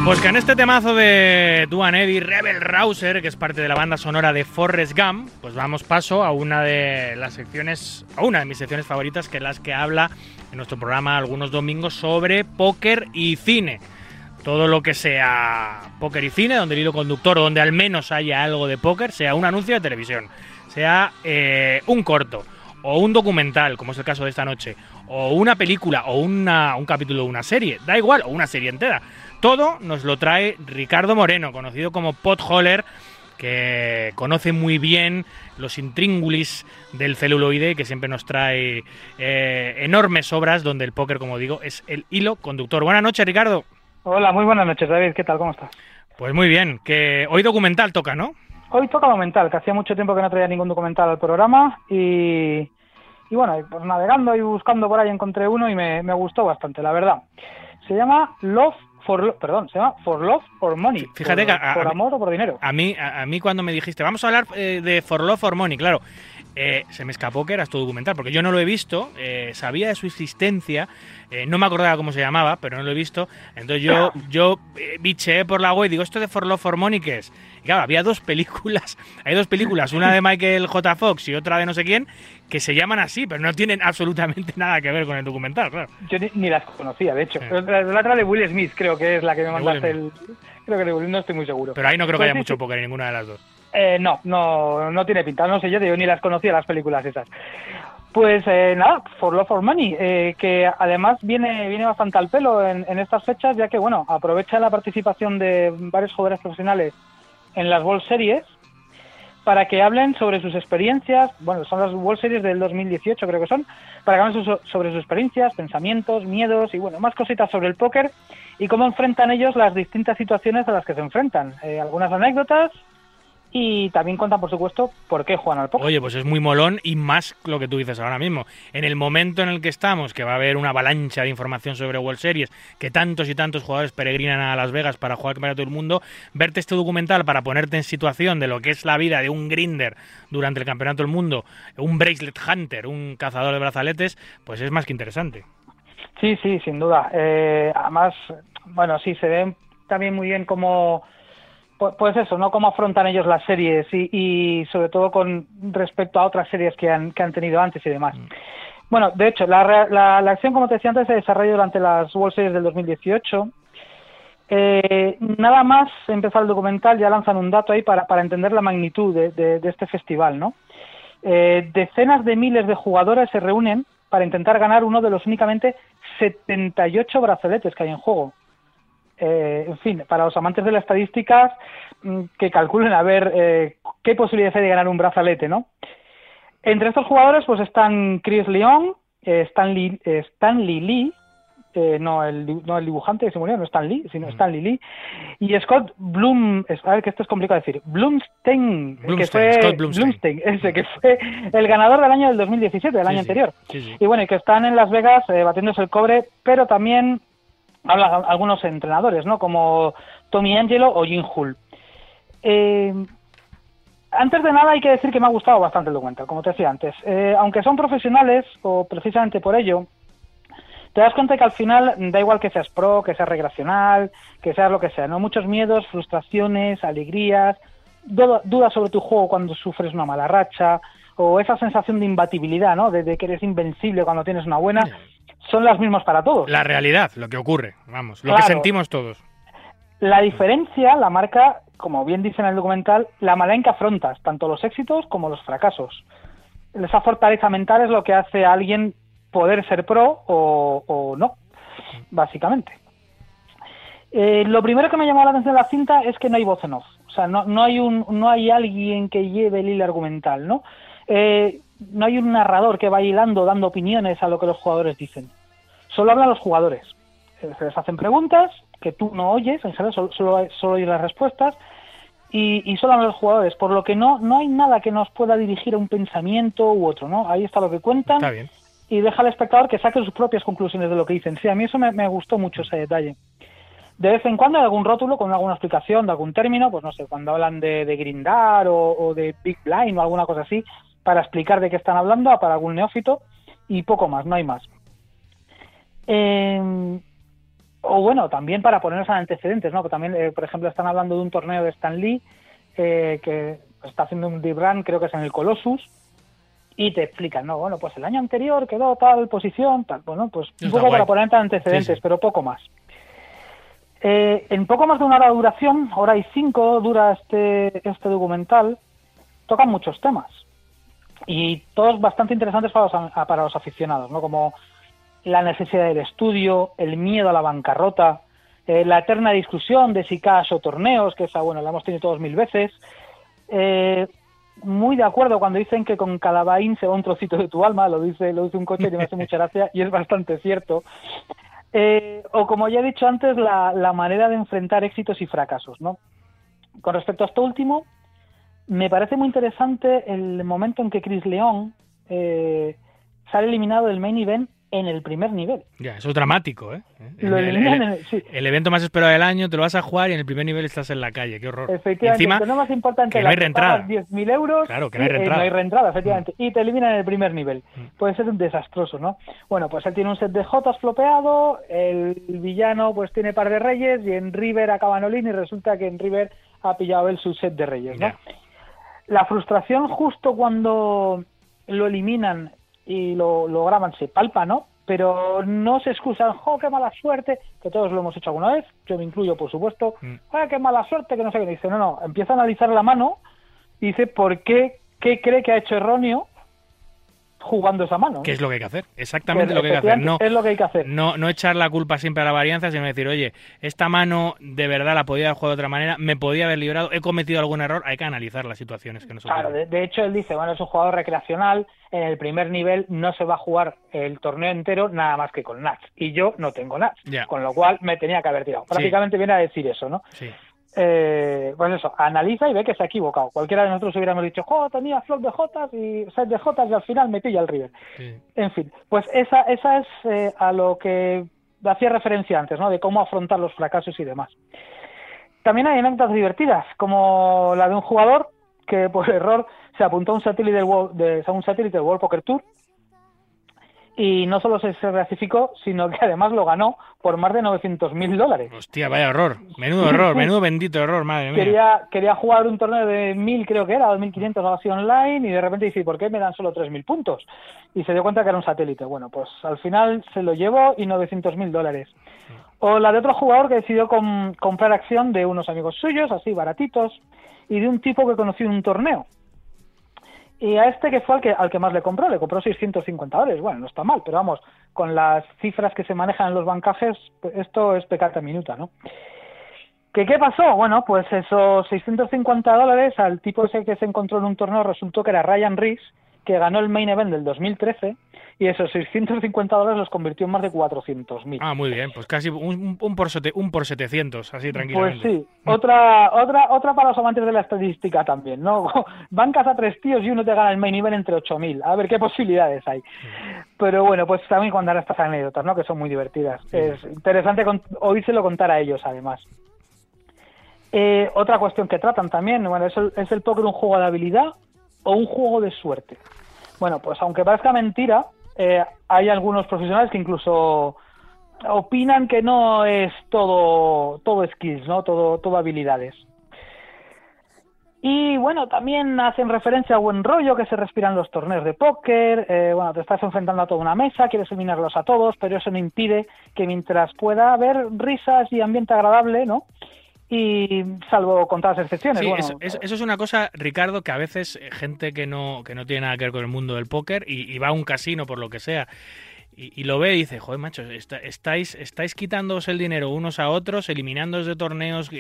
Speaker 2: Pues que en este temazo de Duan Eddy, Rebel Rouser, que es parte de la banda sonora de Forrest Gump, pues vamos paso a una de las secciones, a una de mis secciones favoritas, que es las que habla en nuestro programa algunos domingos sobre póker y cine. Todo lo que sea póker y cine, donde el hilo conductor, donde al menos haya algo de póker, sea un anuncio de televisión, sea eh, un corto, o un documental, como es el caso de esta noche, o una película, o una, un capítulo de una serie, da igual, o una serie entera. Todo nos lo trae Ricardo Moreno, conocido como Potholler, que conoce muy bien los intríngulis del celuloide, que siempre nos trae eh, enormes obras donde el póker, como digo, es el hilo conductor. Buenas noches, Ricardo.
Speaker 6: Hola, muy buenas noches, David. ¿Qué tal? ¿Cómo estás?
Speaker 2: Pues muy bien, que hoy documental toca, ¿no?
Speaker 6: Hoy toca documental, que hacía mucho tiempo que no traía ningún documental al programa y, y bueno, pues navegando y buscando por ahí encontré uno y me, me gustó bastante, la verdad. Se llama Love for perdón, se llama For Love or Money.
Speaker 2: Fíjate
Speaker 6: por,
Speaker 2: que a-
Speaker 6: por
Speaker 2: a-
Speaker 6: amor o por dinero.
Speaker 2: A mí, a, a mí cuando me dijiste, vamos a hablar eh, de For Love for Money, claro, eh, se me escapó que era tu documental, porque yo no lo he visto, eh, sabía de su existencia, eh, no me acordaba cómo se llamaba, pero no lo he visto, entonces yo, yo eh, bicheé por la web y digo, ¿esto de For Love for Money qué es? Y claro, había dos películas, hay dos películas, una de Michael J. Fox y otra de no sé quién, que se llaman así, pero no tienen absolutamente nada que ver con el documental, claro.
Speaker 6: Yo ni, ni las conocía, de hecho.
Speaker 2: Sí.
Speaker 6: La, la otra de Will Smith creo que es la que me mandaste el... Creo que de Will, no estoy muy seguro.
Speaker 2: Pero ahí no creo que
Speaker 6: Pues
Speaker 2: haya mucho póker en ninguna de las dos.
Speaker 6: Eh, no, no, no tiene pinta. No sé, yo te digo, ni las conocía las películas esas. Pues eh, nada, For Love for Money, eh, que además viene, viene bastante al pelo en, en estas fechas, ya que, bueno, aprovecha la participación de varios jugadores profesionales en las World Series para que hablen sobre sus experiencias, bueno, son las World Series del 2018 creo que son, para que hablen so- sobre sus experiencias, pensamientos, miedos y bueno, más cositas sobre el póker y cómo enfrentan ellos las distintas situaciones a las que se enfrentan. Eh, algunas anécdotas y también cuentan, por supuesto, por qué juegan al póker.
Speaker 2: Oye, pues es muy molón y más lo que tú dices ahora mismo. En el momento en el que estamos, que va a haber una avalancha de información sobre World Series, que tantos y tantos jugadores peregrinan a Las Vegas para jugar Campeonato del Mundo, verte este documental para ponerte en situación de lo que es la vida de un grinder durante el Campeonato del Mundo, un bracelet hunter, un cazador de brazaletes, pues es más que interesante.
Speaker 6: Sí, sí, sin duda. Eh, además, bueno, sí, se ve también muy bien cómo, Pu- Pues eso, ¿no? Cómo afrontan ellos las series y, y sobre todo con respecto a otras series que han, que han tenido antes y demás. Bueno, de hecho, la, la, la acción, como te decía antes, se desarrolla durante las World Series del 2018. Eh, nada más empezar el documental, ya lanzan un dato ahí para, para entender la magnitud de, de- de este festival, ¿no? Eh, decenas de miles de jugadores se reúnen para intentar ganar uno de los únicamente 78 brazaletes que hay en juego. Eh, en fin, para los amantes de las estadísticas, mm, que calculen a ver eh, qué posibilidades hay de ganar un brazalete, ¿no? Entre estos jugadores pues están Chris León, eh, Stanley, eh, Stanley Lee, eh, no, el, no el dibujante que se murió, no Stan Lee, sino Stanley Lee, y Scott Bloom, a ver que esto es complicado de decir, Blumstein, que fue
Speaker 2: Scott Blumstein.
Speaker 6: Blumstein, ese que fue el ganador del año del 2017, del
Speaker 2: Sí,
Speaker 6: año
Speaker 2: sí.
Speaker 6: anterior.
Speaker 2: Sí.
Speaker 6: Y bueno, y que están en Las Vegas batiéndose el cobre, pero también hablan algunos entrenadores, ¿no? Como Tommy Angelo o Jim Hull. Eh, antes de nada hay que decir que me ha gustado bastante el documental, como te decía antes. Eh, aunque son profesionales, o precisamente por ello, te das cuenta que al final da igual que seas pro, que seas recreacional, que seas lo que sea, ¿no? Muchos miedos, frustraciones, alegrías, duda- dudas sobre tu juego cuando sufres una mala racha, o esa sensación de imbatibilidad, ¿no? De, de que eres invencible cuando tienes una buena, son las mismas para todos.
Speaker 2: La realidad, lo que ocurre, vamos, lo
Speaker 6: Claro.
Speaker 2: que sentimos todos.
Speaker 6: La diferencia la marca, como bien dice en el documental, la manera en que afrontas tanto los éxitos como los fracasos. Esa fortaleza mental es lo que hace a alguien poder ser pro o, o no, básicamente. Eh, lo primero que me llamó la atención de la cinta es que no hay voz en off. O sea, no, no, hay, un, no hay alguien que lleve el hilo argumental, ¿no? Eh, no hay un narrador que va hilando, dando opiniones a lo que los jugadores dicen. Solo hablan los jugadores. Se les hacen preguntas que tú no oyes, en general solo, solo, solo oyes las respuestas y, y solo hablan los jugadores, por lo que no, no hay nada que nos pueda dirigir a un pensamiento u otro, ¿no? Ahí está lo que cuentan
Speaker 2: Está bien.
Speaker 6: y deja al espectador que saque sus propias conclusiones de lo que dicen. Sí, a mí eso me, me gustó mucho ese detalle. De vez en cuando hay algún rótulo con alguna explicación de algún término, pues no sé, cuando hablan de, de grindar o, o de big blind o alguna cosa así, para explicar de qué están hablando para algún neófito y poco más, no hay más. Eh, o bueno, también para ponernos en antecedentes, ¿no? Que también, eh, por ejemplo, están hablando de un torneo de Stan Lee eh, que está haciendo un deep run, creo que es en el Colossus, y te explican, ¿no? Bueno, pues el año anterior quedó tal posición, tal. Bueno, pues un poco para ponerte en antecedentes,
Speaker 2: Sí, sí.
Speaker 6: pero poco más. Eh, en poco más de una hora de duración, hora y cinco dura este, este documental, tocan muchos temas. Y todos bastante interesantes para los, para los aficionados, ¿no? Como la necesidad del estudio, el miedo a la bancarrota, eh, la eterna discusión de si cash o torneos, que esa, bueno, la hemos tenido todos mil veces. Eh, muy de acuerdo cuando dicen que con cada se va un trocito de tu alma, lo dice, lo dice un coche y me hace mucha gracia y es bastante cierto. Eh, o como ya he dicho antes, la, la manera de enfrentar éxitos y fracasos, ¿no? Con respecto a esto último, me parece muy interesante el momento en que Chris León eh, sale eliminado del main event en el primer nivel.
Speaker 2: Ya, eso es dramático, ¿eh?
Speaker 6: Lo
Speaker 2: El- el-
Speaker 6: eliminan
Speaker 2: el-
Speaker 6: en el- sí.
Speaker 2: el evento más esperado del año, te lo vas a jugar y en el primer nivel estás en la calle, qué horror.
Speaker 6: Efectivamente,
Speaker 2: Encima,
Speaker 6: torneo más importante
Speaker 2: que no hay reentrada.
Speaker 6: pagas 10.000 euros.
Speaker 2: Claro, que no hay
Speaker 6: eh,
Speaker 2: reentrada. Mm.
Speaker 6: no hay reentrada, efectivamente. Y te eliminan en el primer nivel. Puede ser un desastroso, ¿no? Bueno, pues él tiene un set de Jotas flopeado, el villano pues tiene par de reyes y en River acaba Nolín y resulta que en River ha pillado él su set de reyes, ¿no?
Speaker 2: Ya.
Speaker 6: La frustración justo cuando lo eliminan y lo, lo graban se palpa, ¿no? Pero no se excusan, ¡jo, qué mala suerte! Que todos lo hemos hecho alguna vez, yo me incluyo, por supuesto.
Speaker 2: Mm.
Speaker 6: ¡Ah, qué mala suerte! Que no sé qué. Dice, no, no, empieza a analizar la mano y dice, ¿por qué? ¿Qué cree que ha hecho erróneo jugando esa mano?
Speaker 2: ¿Qué es lo que hay que hacer? Exactamente
Speaker 6: Pues,
Speaker 2: lo que hay que hacer. No,
Speaker 6: Es lo que hay que hacer.
Speaker 2: no, no echar la culpa siempre a la varianza, sino decir, oye, esta mano de verdad la podía haber jugado de otra manera, me podía haber librado, he cometido algún error, hay que analizar las situaciones que nos
Speaker 6: Claro, de, de hecho él dice, bueno, es un jugador recreacional, en el primer nivel no se va a jugar el torneo entero nada más que con Nats. Y yo no tengo Nats, con lo cual me tenía que haber tirado. Prácticamente viene a decir eso, ¿no?
Speaker 2: Sí.
Speaker 6: Eh, pues eso, analiza y ve que se ha equivocado. Cualquiera de nosotros hubiéramos dicho, jo, tenía flop de Jotas y set de Jotas y al final me pilla el River.
Speaker 2: sí.
Speaker 6: En fin, pues esa, esa es eh, a lo que hacía referencia antes, ¿no? De cómo afrontar los fracasos y demás. También hay anécdotas divertidas, como la de un jugador que por error se apuntó a un satélite del World, de, a un satélite del World Poker Tour y no solo se, clasificó, sino que además lo ganó por más de 900.000 dólares.
Speaker 2: Hostia, vaya error. Menudo error, menudo bendito error, madre mía.
Speaker 6: Quería, quería jugar un torneo de 1.000, creo que era, 2.500 o algo así online, y de repente dice, ¿por qué me dan solo 3.000 puntos? Y se dio cuenta que era un satélite. Bueno, pues al final se lo llevó y 900.000 dólares. O la de otro jugador que decidió com- comprar acción de unos amigos suyos, así baratitos, y de un tipo que conoció en un torneo. Y a este que fue al que, al que más le compró, le compró 650 dólares. Bueno, no está mal, pero vamos, con las cifras que se manejan en los bancajes, pues esto es pecata minuta, ¿no? ¿Que ¿Qué pasó? Bueno, pues esos 650 dólares al tipo ese que se encontró en un torneo resultó que era Ryan Rees, que ganó el main event del 2013, y esos 650 dólares los convirtió en más de 400.000.
Speaker 2: Ah, muy bien, pues casi un, por, sete- un por 700, así
Speaker 6: Pues
Speaker 2: tranquilamente.
Speaker 6: sí, otra, otra, otra para los amantes de la estadística también, ¿no? Bancas a tres tíos y uno te gana el main event entre 8.000. A ver qué posibilidades hay. Pero bueno, pues también contar estas anécdotas, ¿no? Que son muy divertidas. Es interesante con- oírselo contar a ellos, además. Eh, otra cuestión que tratan también, bueno, ¿es el, ¿es el póker un juego de habilidad o un juego de suerte? Bueno, pues aunque parezca mentira, eh, hay algunos profesionales que incluso opinan que no es todo todo skills, ¿no? Todo todo habilidades. Y bueno, también hacen referencia a buen rollo que se respiran los torneos de póker. eh, bueno, te estás enfrentando a toda una mesa, quieres eliminarlos a todos, pero eso no impide que mientras pueda haber risas y ambiente agradable, ¿no? Y salvo contadas excepciones.
Speaker 2: Sí,
Speaker 6: bueno,
Speaker 2: eso, eso- eso es una cosa, Ricardo, que a veces eh, gente que no, que no tiene nada que ver con el mundo del póker y, y va a un casino por lo que sea y, lo ve y dice, joder, macho, está- estáis, estáis quitándoos el dinero unos a otros, eliminándoos de torneos,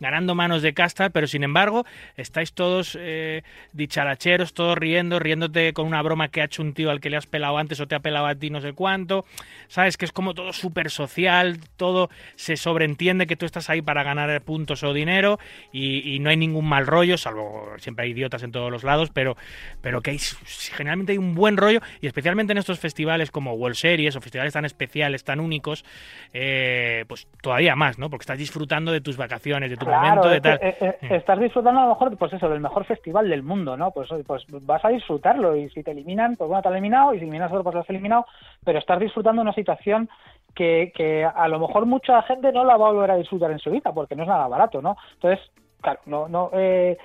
Speaker 2: ganando manos de casta, pero sin embargo estáis todos eh, dicharacheros, todos riendo, riéndote con una broma que ha hecho un tío al que le has pelado antes o te ha pelado a ti no sé cuánto, sabes que es como todo súper social, todo se sobreentiende que tú estás ahí para ganar puntos o dinero y, no hay ningún mal rollo, salvo siempre hay idiotas en todos los lados, pero, pero que generalmente hay un buen rollo y especialmente en estos festivales como World Series o festivales tan especiales, tan únicos, eh, pues todavía más, ¿no? Porque estás disfrutando de tus vacaciones, de tu momento, de tal.
Speaker 6: eh, eh,
Speaker 2: Mm.
Speaker 6: estás disfrutando a lo mejor, pues eso, del mejor festival del mundo, ¿no? Pues, pues vas a disfrutarlo y si te eliminan, pues bueno, te han eliminado y si eliminas otro, pues lo has eliminado, pero estás disfrutando una situación que, que a lo mejor mucha gente no la va a volver a disfrutar en su vida porque no es nada barato, ¿no? Entonces, claro, no, no, eh,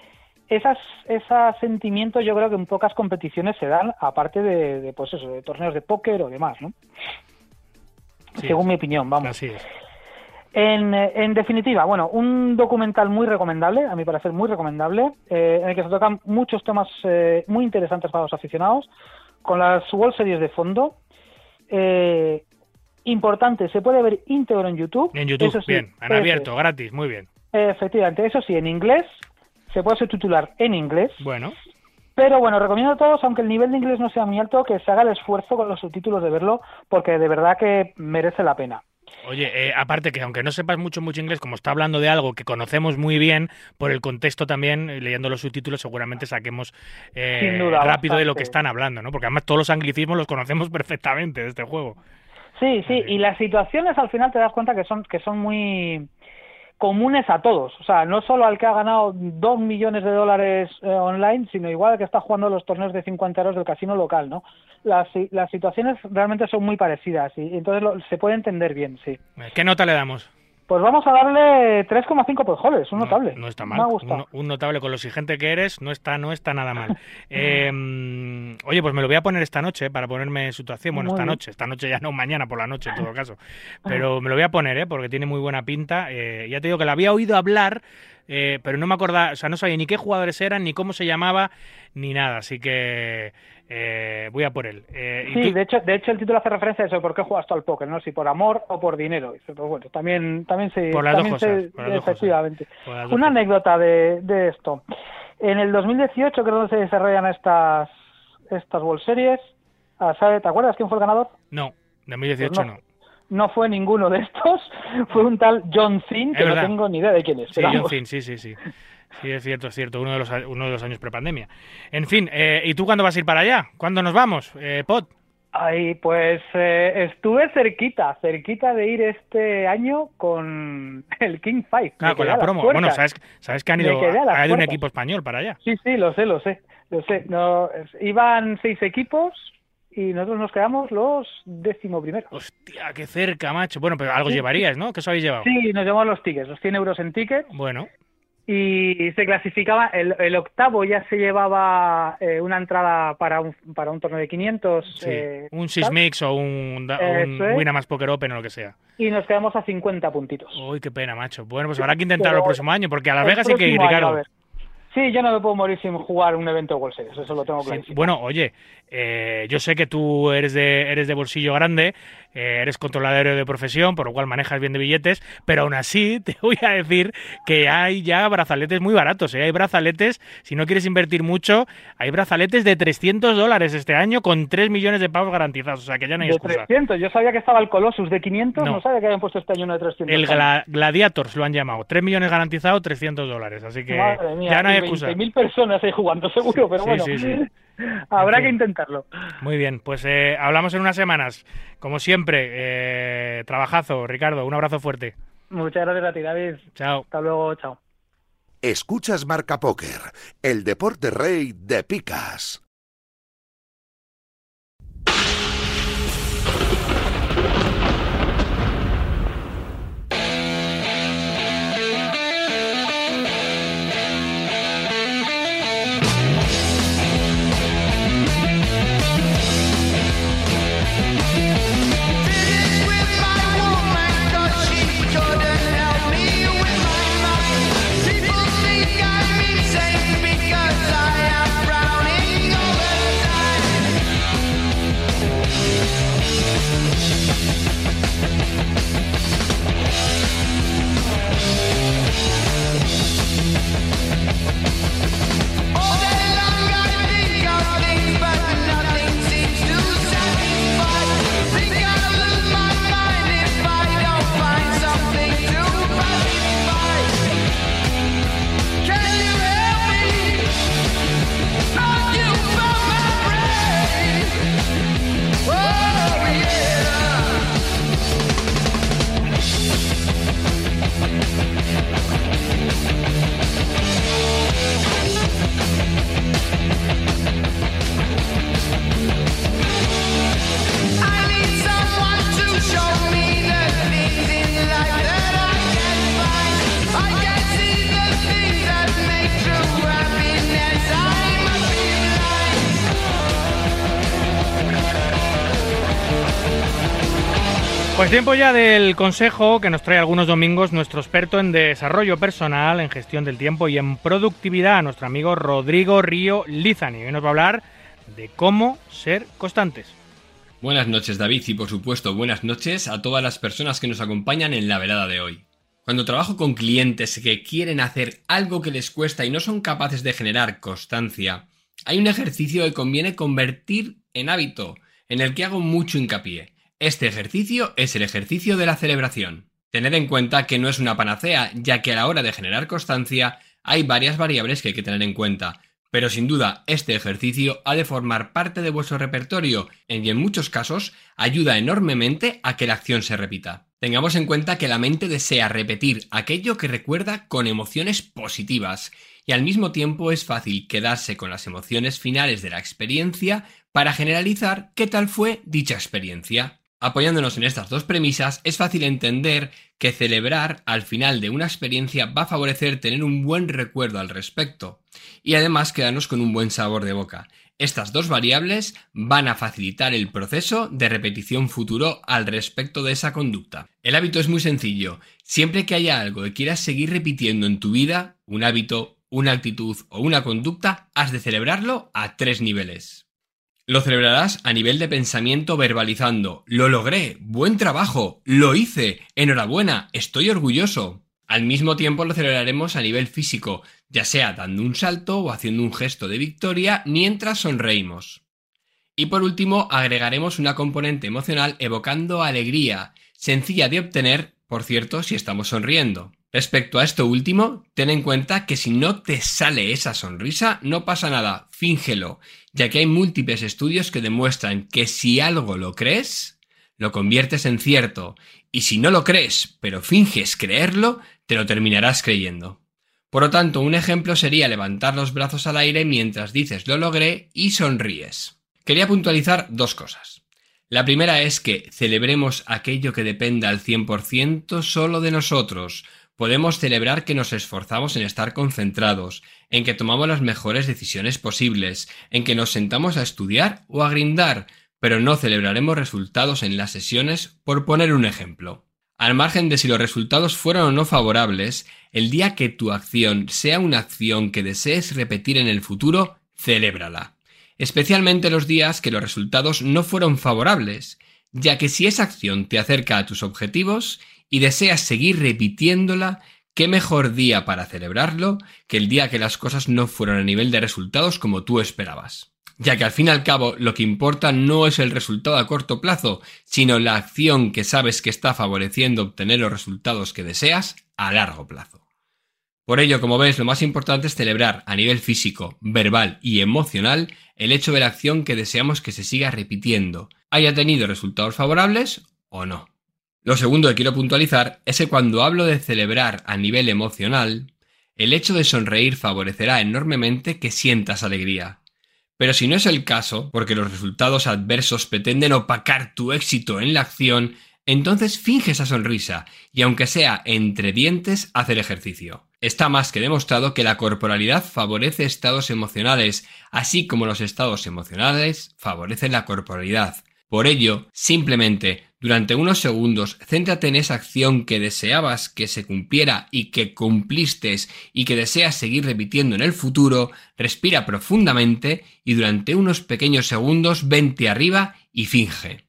Speaker 6: esas, ese sentimiento yo creo que en pocas competiciones se dan, aparte de, de, pues eso, de torneos de póker o demás, ¿no?
Speaker 2: Sí,
Speaker 6: Según mi opinión, vamos.
Speaker 2: Así es.
Speaker 6: En, en definitiva, bueno, un documental muy recomendable, a mi parecer muy recomendable, eh, en el que se tocan muchos temas eh, muy interesantes para los aficionados, con las World Series de fondo. Eh, importante, se puede ver íntegro en YouTube.
Speaker 2: En YouTube,
Speaker 6: sí,
Speaker 2: bien, en
Speaker 6: eso
Speaker 2: abierto, gratis, muy bien.
Speaker 6: Efectivamente, eso sí, en inglés, se puede subtitular en inglés.
Speaker 2: Bueno,
Speaker 6: Pero bueno, recomiendo a todos, aunque el nivel de inglés no sea muy alto, que se haga el esfuerzo con los subtítulos de verlo, porque de verdad que merece la pena.
Speaker 2: Oye, eh, aparte que aunque no sepas mucho, mucho inglés, como está hablando de algo que conocemos muy bien, por el contexto también, eh, leyendo los subtítulos, seguramente saquemos eh,
Speaker 6: duda,
Speaker 2: rápido de lo que están hablando, ¿no? Porque además todos los anglicismos los conocemos perfectamente de este juego.
Speaker 6: Sí, sí, y las situaciones al final te das cuenta que son, que son muy comunes a todos. O sea, no solo al que ha ganado dos millones de dólares eh, online, sino igual al que está jugando los torneos de 50 euros del casino local, ¿no? Las, las situaciones realmente son muy parecidas y entonces lo- se puede entender bien, sí.
Speaker 2: ¿Qué nota le damos?
Speaker 6: Pues vamos a darle 3,5 por joles, un
Speaker 2: No-
Speaker 6: notable.
Speaker 2: No, está
Speaker 6: Me
Speaker 2: mal.
Speaker 6: ha gustado.
Speaker 2: Un, un notable con lo exigente que eres, no está, no está nada mal. Eh, oye, pues me lo voy a poner esta noche eh, para ponerme en situación. Bueno,
Speaker 6: Muy
Speaker 2: esta
Speaker 6: bien.
Speaker 2: noche, esta noche ya no, mañana por la noche en todo caso. Pero me lo voy a poner, ¿eh? Porque tiene muy buena pinta. Eh, ya te digo que la había oído hablar, eh, pero no me acordaba, o sea, no sabía ni qué jugadores eran, ni cómo se llamaba, ni nada. Así que eh, voy a por él. Eh, ¿y
Speaker 6: Sí,
Speaker 2: tú?
Speaker 6: de hecho, de hecho el título hace referencia a eso, ¿por qué juegas tú al póker? ¿no? Si por amor o por dinero. Pues bueno, también, también se...
Speaker 2: Por las dos
Speaker 6: también se-
Speaker 2: cosas, por las dos cosas.
Speaker 6: efectivamente.
Speaker 2: Dos
Speaker 6: Una
Speaker 2: cosas.
Speaker 6: anécdota de, de esto. En el 2018 creo que se desarrollan estas, estas World Series. Ah, ¿sabe- ¿Te acuerdas quién fue el ganador?
Speaker 2: No, 2018
Speaker 6: Pues
Speaker 2: no.
Speaker 6: no. No fue ninguno de estos, fue un tal John Cena, que no tengo ni idea de quién es.
Speaker 2: Sí, John. Cena, sí, sí, sí. Sí, es cierto, es cierto. Uno de los, uno de los años prepandemia. En fin, eh, ¿y tú cuándo vas a ir para allá? ¿Cuándo nos vamos, eh, Pot?
Speaker 6: Ay, pues eh, estuve cerquita, cerquita de ir este año con el King Five.
Speaker 2: Claro, con la promo. Bueno, sabes, sabes que han ido, ha ido un equipo español para allá.
Speaker 6: Sí, sí, lo sé, lo sé, lo sé. No, iban seis equipos y nosotros nos quedamos los décimo primeros.
Speaker 2: Hostia, qué cerca, macho. Bueno, pero algo llevarías, ¿no? ¿Qué os habéis llevado?
Speaker 6: Sí, nos llevamos los tickets, los 100 euros en tickets.
Speaker 2: Bueno.
Speaker 6: Y se clasificaba, el, el octavo ya se llevaba eh, una entrada para un, para un torneo de 500.
Speaker 2: Sí.
Speaker 6: eh,
Speaker 2: un
Speaker 6: tal,
Speaker 2: Sysmix o un, un
Speaker 6: es.
Speaker 2: Winamax Poker Open o lo que sea.
Speaker 6: y nos quedamos a 50 puntitos.
Speaker 2: Uy, qué pena, macho. Bueno, pues habrá que intentarlo el próximo año, porque a Las Vegas sí que ir,
Speaker 6: año,
Speaker 2: Ricardo.
Speaker 6: Sí, yo no me puedo morir sin jugar un evento de World Series, eso lo tengo
Speaker 2: Sí,
Speaker 6: clarísimo.
Speaker 2: Bueno, oye, eh, yo sé que tú eres de, eres de bolsillo grande, eh, eres controlador de profesión, por lo cual manejas bien de billetes, pero aún así te voy a decir que hay ya brazaletes muy baratos. ¿eh? Hay brazaletes, si no quieres invertir mucho, hay brazaletes de 300 dólares este año con 3 millones de pavos garantizados, o sea que ya no hay
Speaker 6: de
Speaker 2: excusa.
Speaker 6: 300, yo sabía que estaba el Colossus de 500,
Speaker 2: No.
Speaker 6: no, sabía que habían puesto este año uno de 300.
Speaker 2: El Gla- Gladiators lo han llamado, 3 millones garantizados, 300 dólares, así que
Speaker 6: mía,
Speaker 2: ya no hay excusa.
Speaker 6: 20.000 personas ahí jugando, seguro, pero
Speaker 2: Sí,
Speaker 6: bueno,
Speaker 2: sí, sí.
Speaker 6: habrá que intentarlo.
Speaker 2: Muy bien, pues eh, hablamos en unas semanas. Como siempre, eh, trabajazo, Ricardo, un abrazo fuerte.
Speaker 6: Muchas gracias a ti, David.
Speaker 2: Chao.
Speaker 6: Hasta luego, chao.
Speaker 1: Escuchas Marca Póker, el deporte rey de picas.
Speaker 2: Pues tiempo ya del consejo que nos trae algunos domingos nuestro experto en desarrollo personal, en gestión del tiempo y en productividad, nuestro amigo Rodrigo Río Lizani. Hoy nos va a hablar de cómo ser constantes.
Speaker 7: Buenas noches David y por supuesto buenas noches a todas las personas que nos acompañan en la velada de hoy. Cuando trabajo con clientes que quieren hacer algo que les cuesta y no son capaces de generar constancia, hay un ejercicio que conviene convertir en hábito, en el que hago mucho hincapié. Este ejercicio es el ejercicio de la celebración. Tened en cuenta que no es una panacea, ya que a la hora de generar constancia hay varias variables que hay que tener en cuenta, pero sin duda este ejercicio ha de formar parte de vuestro repertorio y en muchos casos ayuda enormemente a que la acción se repita. Tengamos en cuenta que la mente desea repetir aquello que recuerda con emociones positivas y al mismo tiempo es fácil quedarse con las emociones finales de la experiencia para generalizar qué tal fue dicha experiencia. Apoyándonos en estas dos premisas, es fácil entender que celebrar al final de una experiencia va a favorecer tener un buen recuerdo al respecto y además quedarnos con un buen sabor de boca. Estas dos variables van a facilitar el proceso de repetición futuro al respecto de esa conducta. El hábito es muy sencillo. Siempre que haya algo que quieras seguir repitiendo en tu vida, un hábito, una actitud o una conducta, has de celebrarlo a tres niveles. Lo celebrarás a nivel de pensamiento verbalizando, lo logré, buen trabajo, lo hice, enhorabuena, estoy orgulloso. Al mismo tiempo lo celebraremos a nivel físico, ya sea dando un salto o haciendo un gesto de victoria mientras sonreímos. Y por último, agregaremos una componente emocional evocando alegría, sencilla de obtener, por cierto, si estamos sonriendo. Respecto a esto último, ten en cuenta que si no te sale esa sonrisa, no pasa nada, fíngelo, ya que hay múltiples estudios que demuestran que si algo lo crees, lo conviertes en cierto, y si no lo crees, pero finges creerlo, te lo terminarás creyendo. Por lo tanto, un ejemplo sería levantar los brazos al aire mientras dices lo logré y sonríes. Quería puntualizar dos cosas. La primera es que celebremos aquello que dependa al 100% solo de nosotros. Podemos celebrar que nos esforzamos en estar concentrados, en que tomamos las mejores decisiones posibles, en que nos sentamos a estudiar o a grindar, pero no celebraremos resultados en las sesiones por poner un ejemplo. Al margen de si los resultados fueron o no favorables, el día que tu acción sea una acción que desees repetir en el futuro, celébrala. Especialmente los días que los resultados no fueron favorables, ya que si esa acción te acerca a tus objetivos y deseas seguir repitiéndola, qué mejor día para celebrarlo que el día que las cosas no fueron a nivel de resultados como tú esperabas ya que al fin y al cabo lo que importa no es el resultado a corto plazo, sino la acción que sabes que está favoreciendo obtener los resultados que deseas a largo plazo. Por ello, como ves, lo más importante es celebrar a nivel físico, verbal y emocional el hecho de la acción que deseamos que se siga repitiendo, haya tenido resultados favorables o no. Lo segundo que quiero puntualizar es que cuando hablo de celebrar a nivel emocional, el hecho de sonreír favorecerá enormemente que sientas alegría, pero si no es el caso, porque los resultados adversos pretenden opacar tu éxito en la acción, entonces finge esa sonrisa y aunque sea entre dientes, haz el ejercicio. Está más que demostrado que la corporalidad favorece estados emocionales, así como los estados emocionales favorecen la corporalidad. Por ello, simplemente, durante unos segundos, céntrate en esa acción que deseabas que se cumpliera y que cumpliste y que deseas seguir repitiendo en el futuro, respira profundamente y durante unos pequeños segundos vente arriba y finge.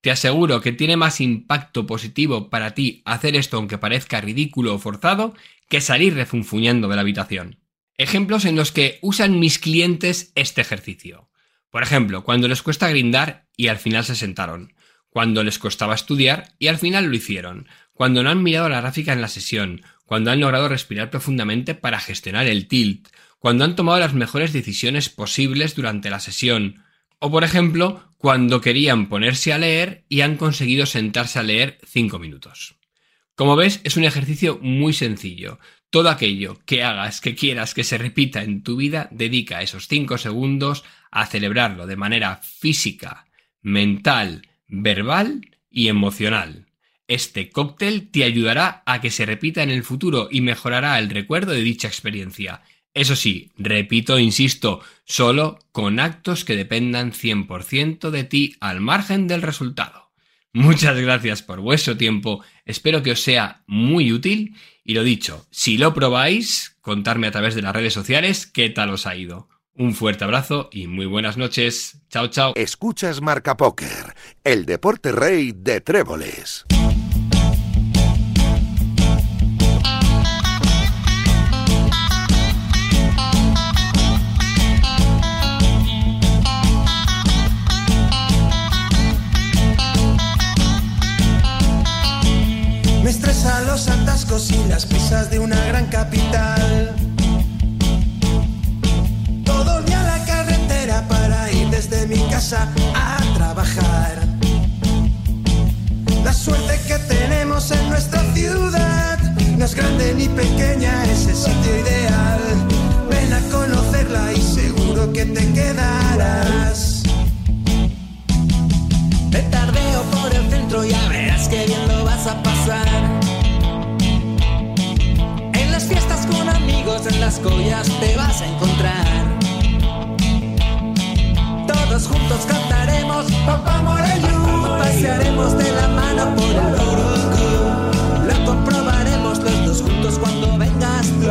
Speaker 7: Te aseguro que tiene más impacto positivo para ti hacer esto aunque parezca ridículo o forzado que salir refunfuñando de la habitación. Ejemplos en los que usan mis clientes este ejercicio. Por ejemplo, cuando les cuesta grindar y al final se sentaron. Cuando les costaba estudiar y al final lo hicieron. Cuando no han mirado la gráfica en la sesión. Cuando han logrado respirar profundamente para gestionar el tilt. Cuando han tomado las mejores decisiones posibles durante la sesión. O por ejemplo, cuando querían ponerse a leer y han conseguido sentarse a leer 5 minutos. Como ves, es un ejercicio muy sencillo. Todo aquello que hagas, que quieras que se repita en tu vida, dedica esos 5 segundos a celebrarlo de manera física, mental, verbal y emocional. Este cóctel te ayudará a que se repita en el futuro y mejorará el recuerdo de dicha experiencia. Eso sí, repito, insisto, solo con actos que dependan 100% de ti al margen del resultado. Muchas gracias por vuestro tiempo, espero que os sea muy útil y lo dicho, si lo probáis, contarme a través de las redes sociales qué tal os ha ido. Un fuerte abrazo y muy buenas noches. Chao, chao.
Speaker 1: Escuchas Marca Póker, el deporte rey de tréboles.
Speaker 8: Me estresan los atascos y las prisas de una gran capital. A trabajar. La suerte que tenemos en nuestra ciudad no es grande ni pequeña, es el sitio ideal. Ven a conocerla y seguro que te quedarás. Te tardeo por el centro, ya verás que bien lo vas a pasar. En las fiestas con amigos, en las collas te vas a encontrar. Juntos cantaremos Papá Morellu, pasearemos de la mano por el Urugu. Lo comprobaremos los dos juntos cuando vengas tú.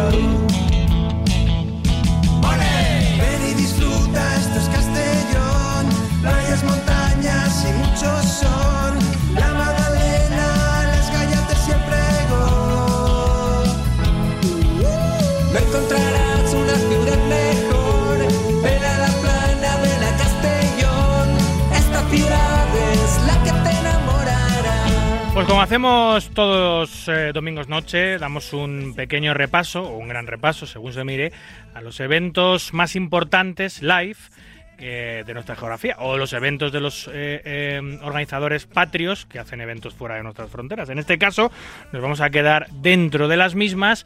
Speaker 8: Ven y disfruta, esto es Castellón, playas, montañas y mucho sol.
Speaker 2: Como hacemos todos eh, domingos noche, damos un pequeño repaso, o un gran repaso, según se mire, a los eventos más importantes live eh, de nuestra geografía o los eventos de los eh, eh, organizadores patrios que hacen eventos fuera de nuestras fronteras. En este caso nos vamos a quedar dentro de las mismas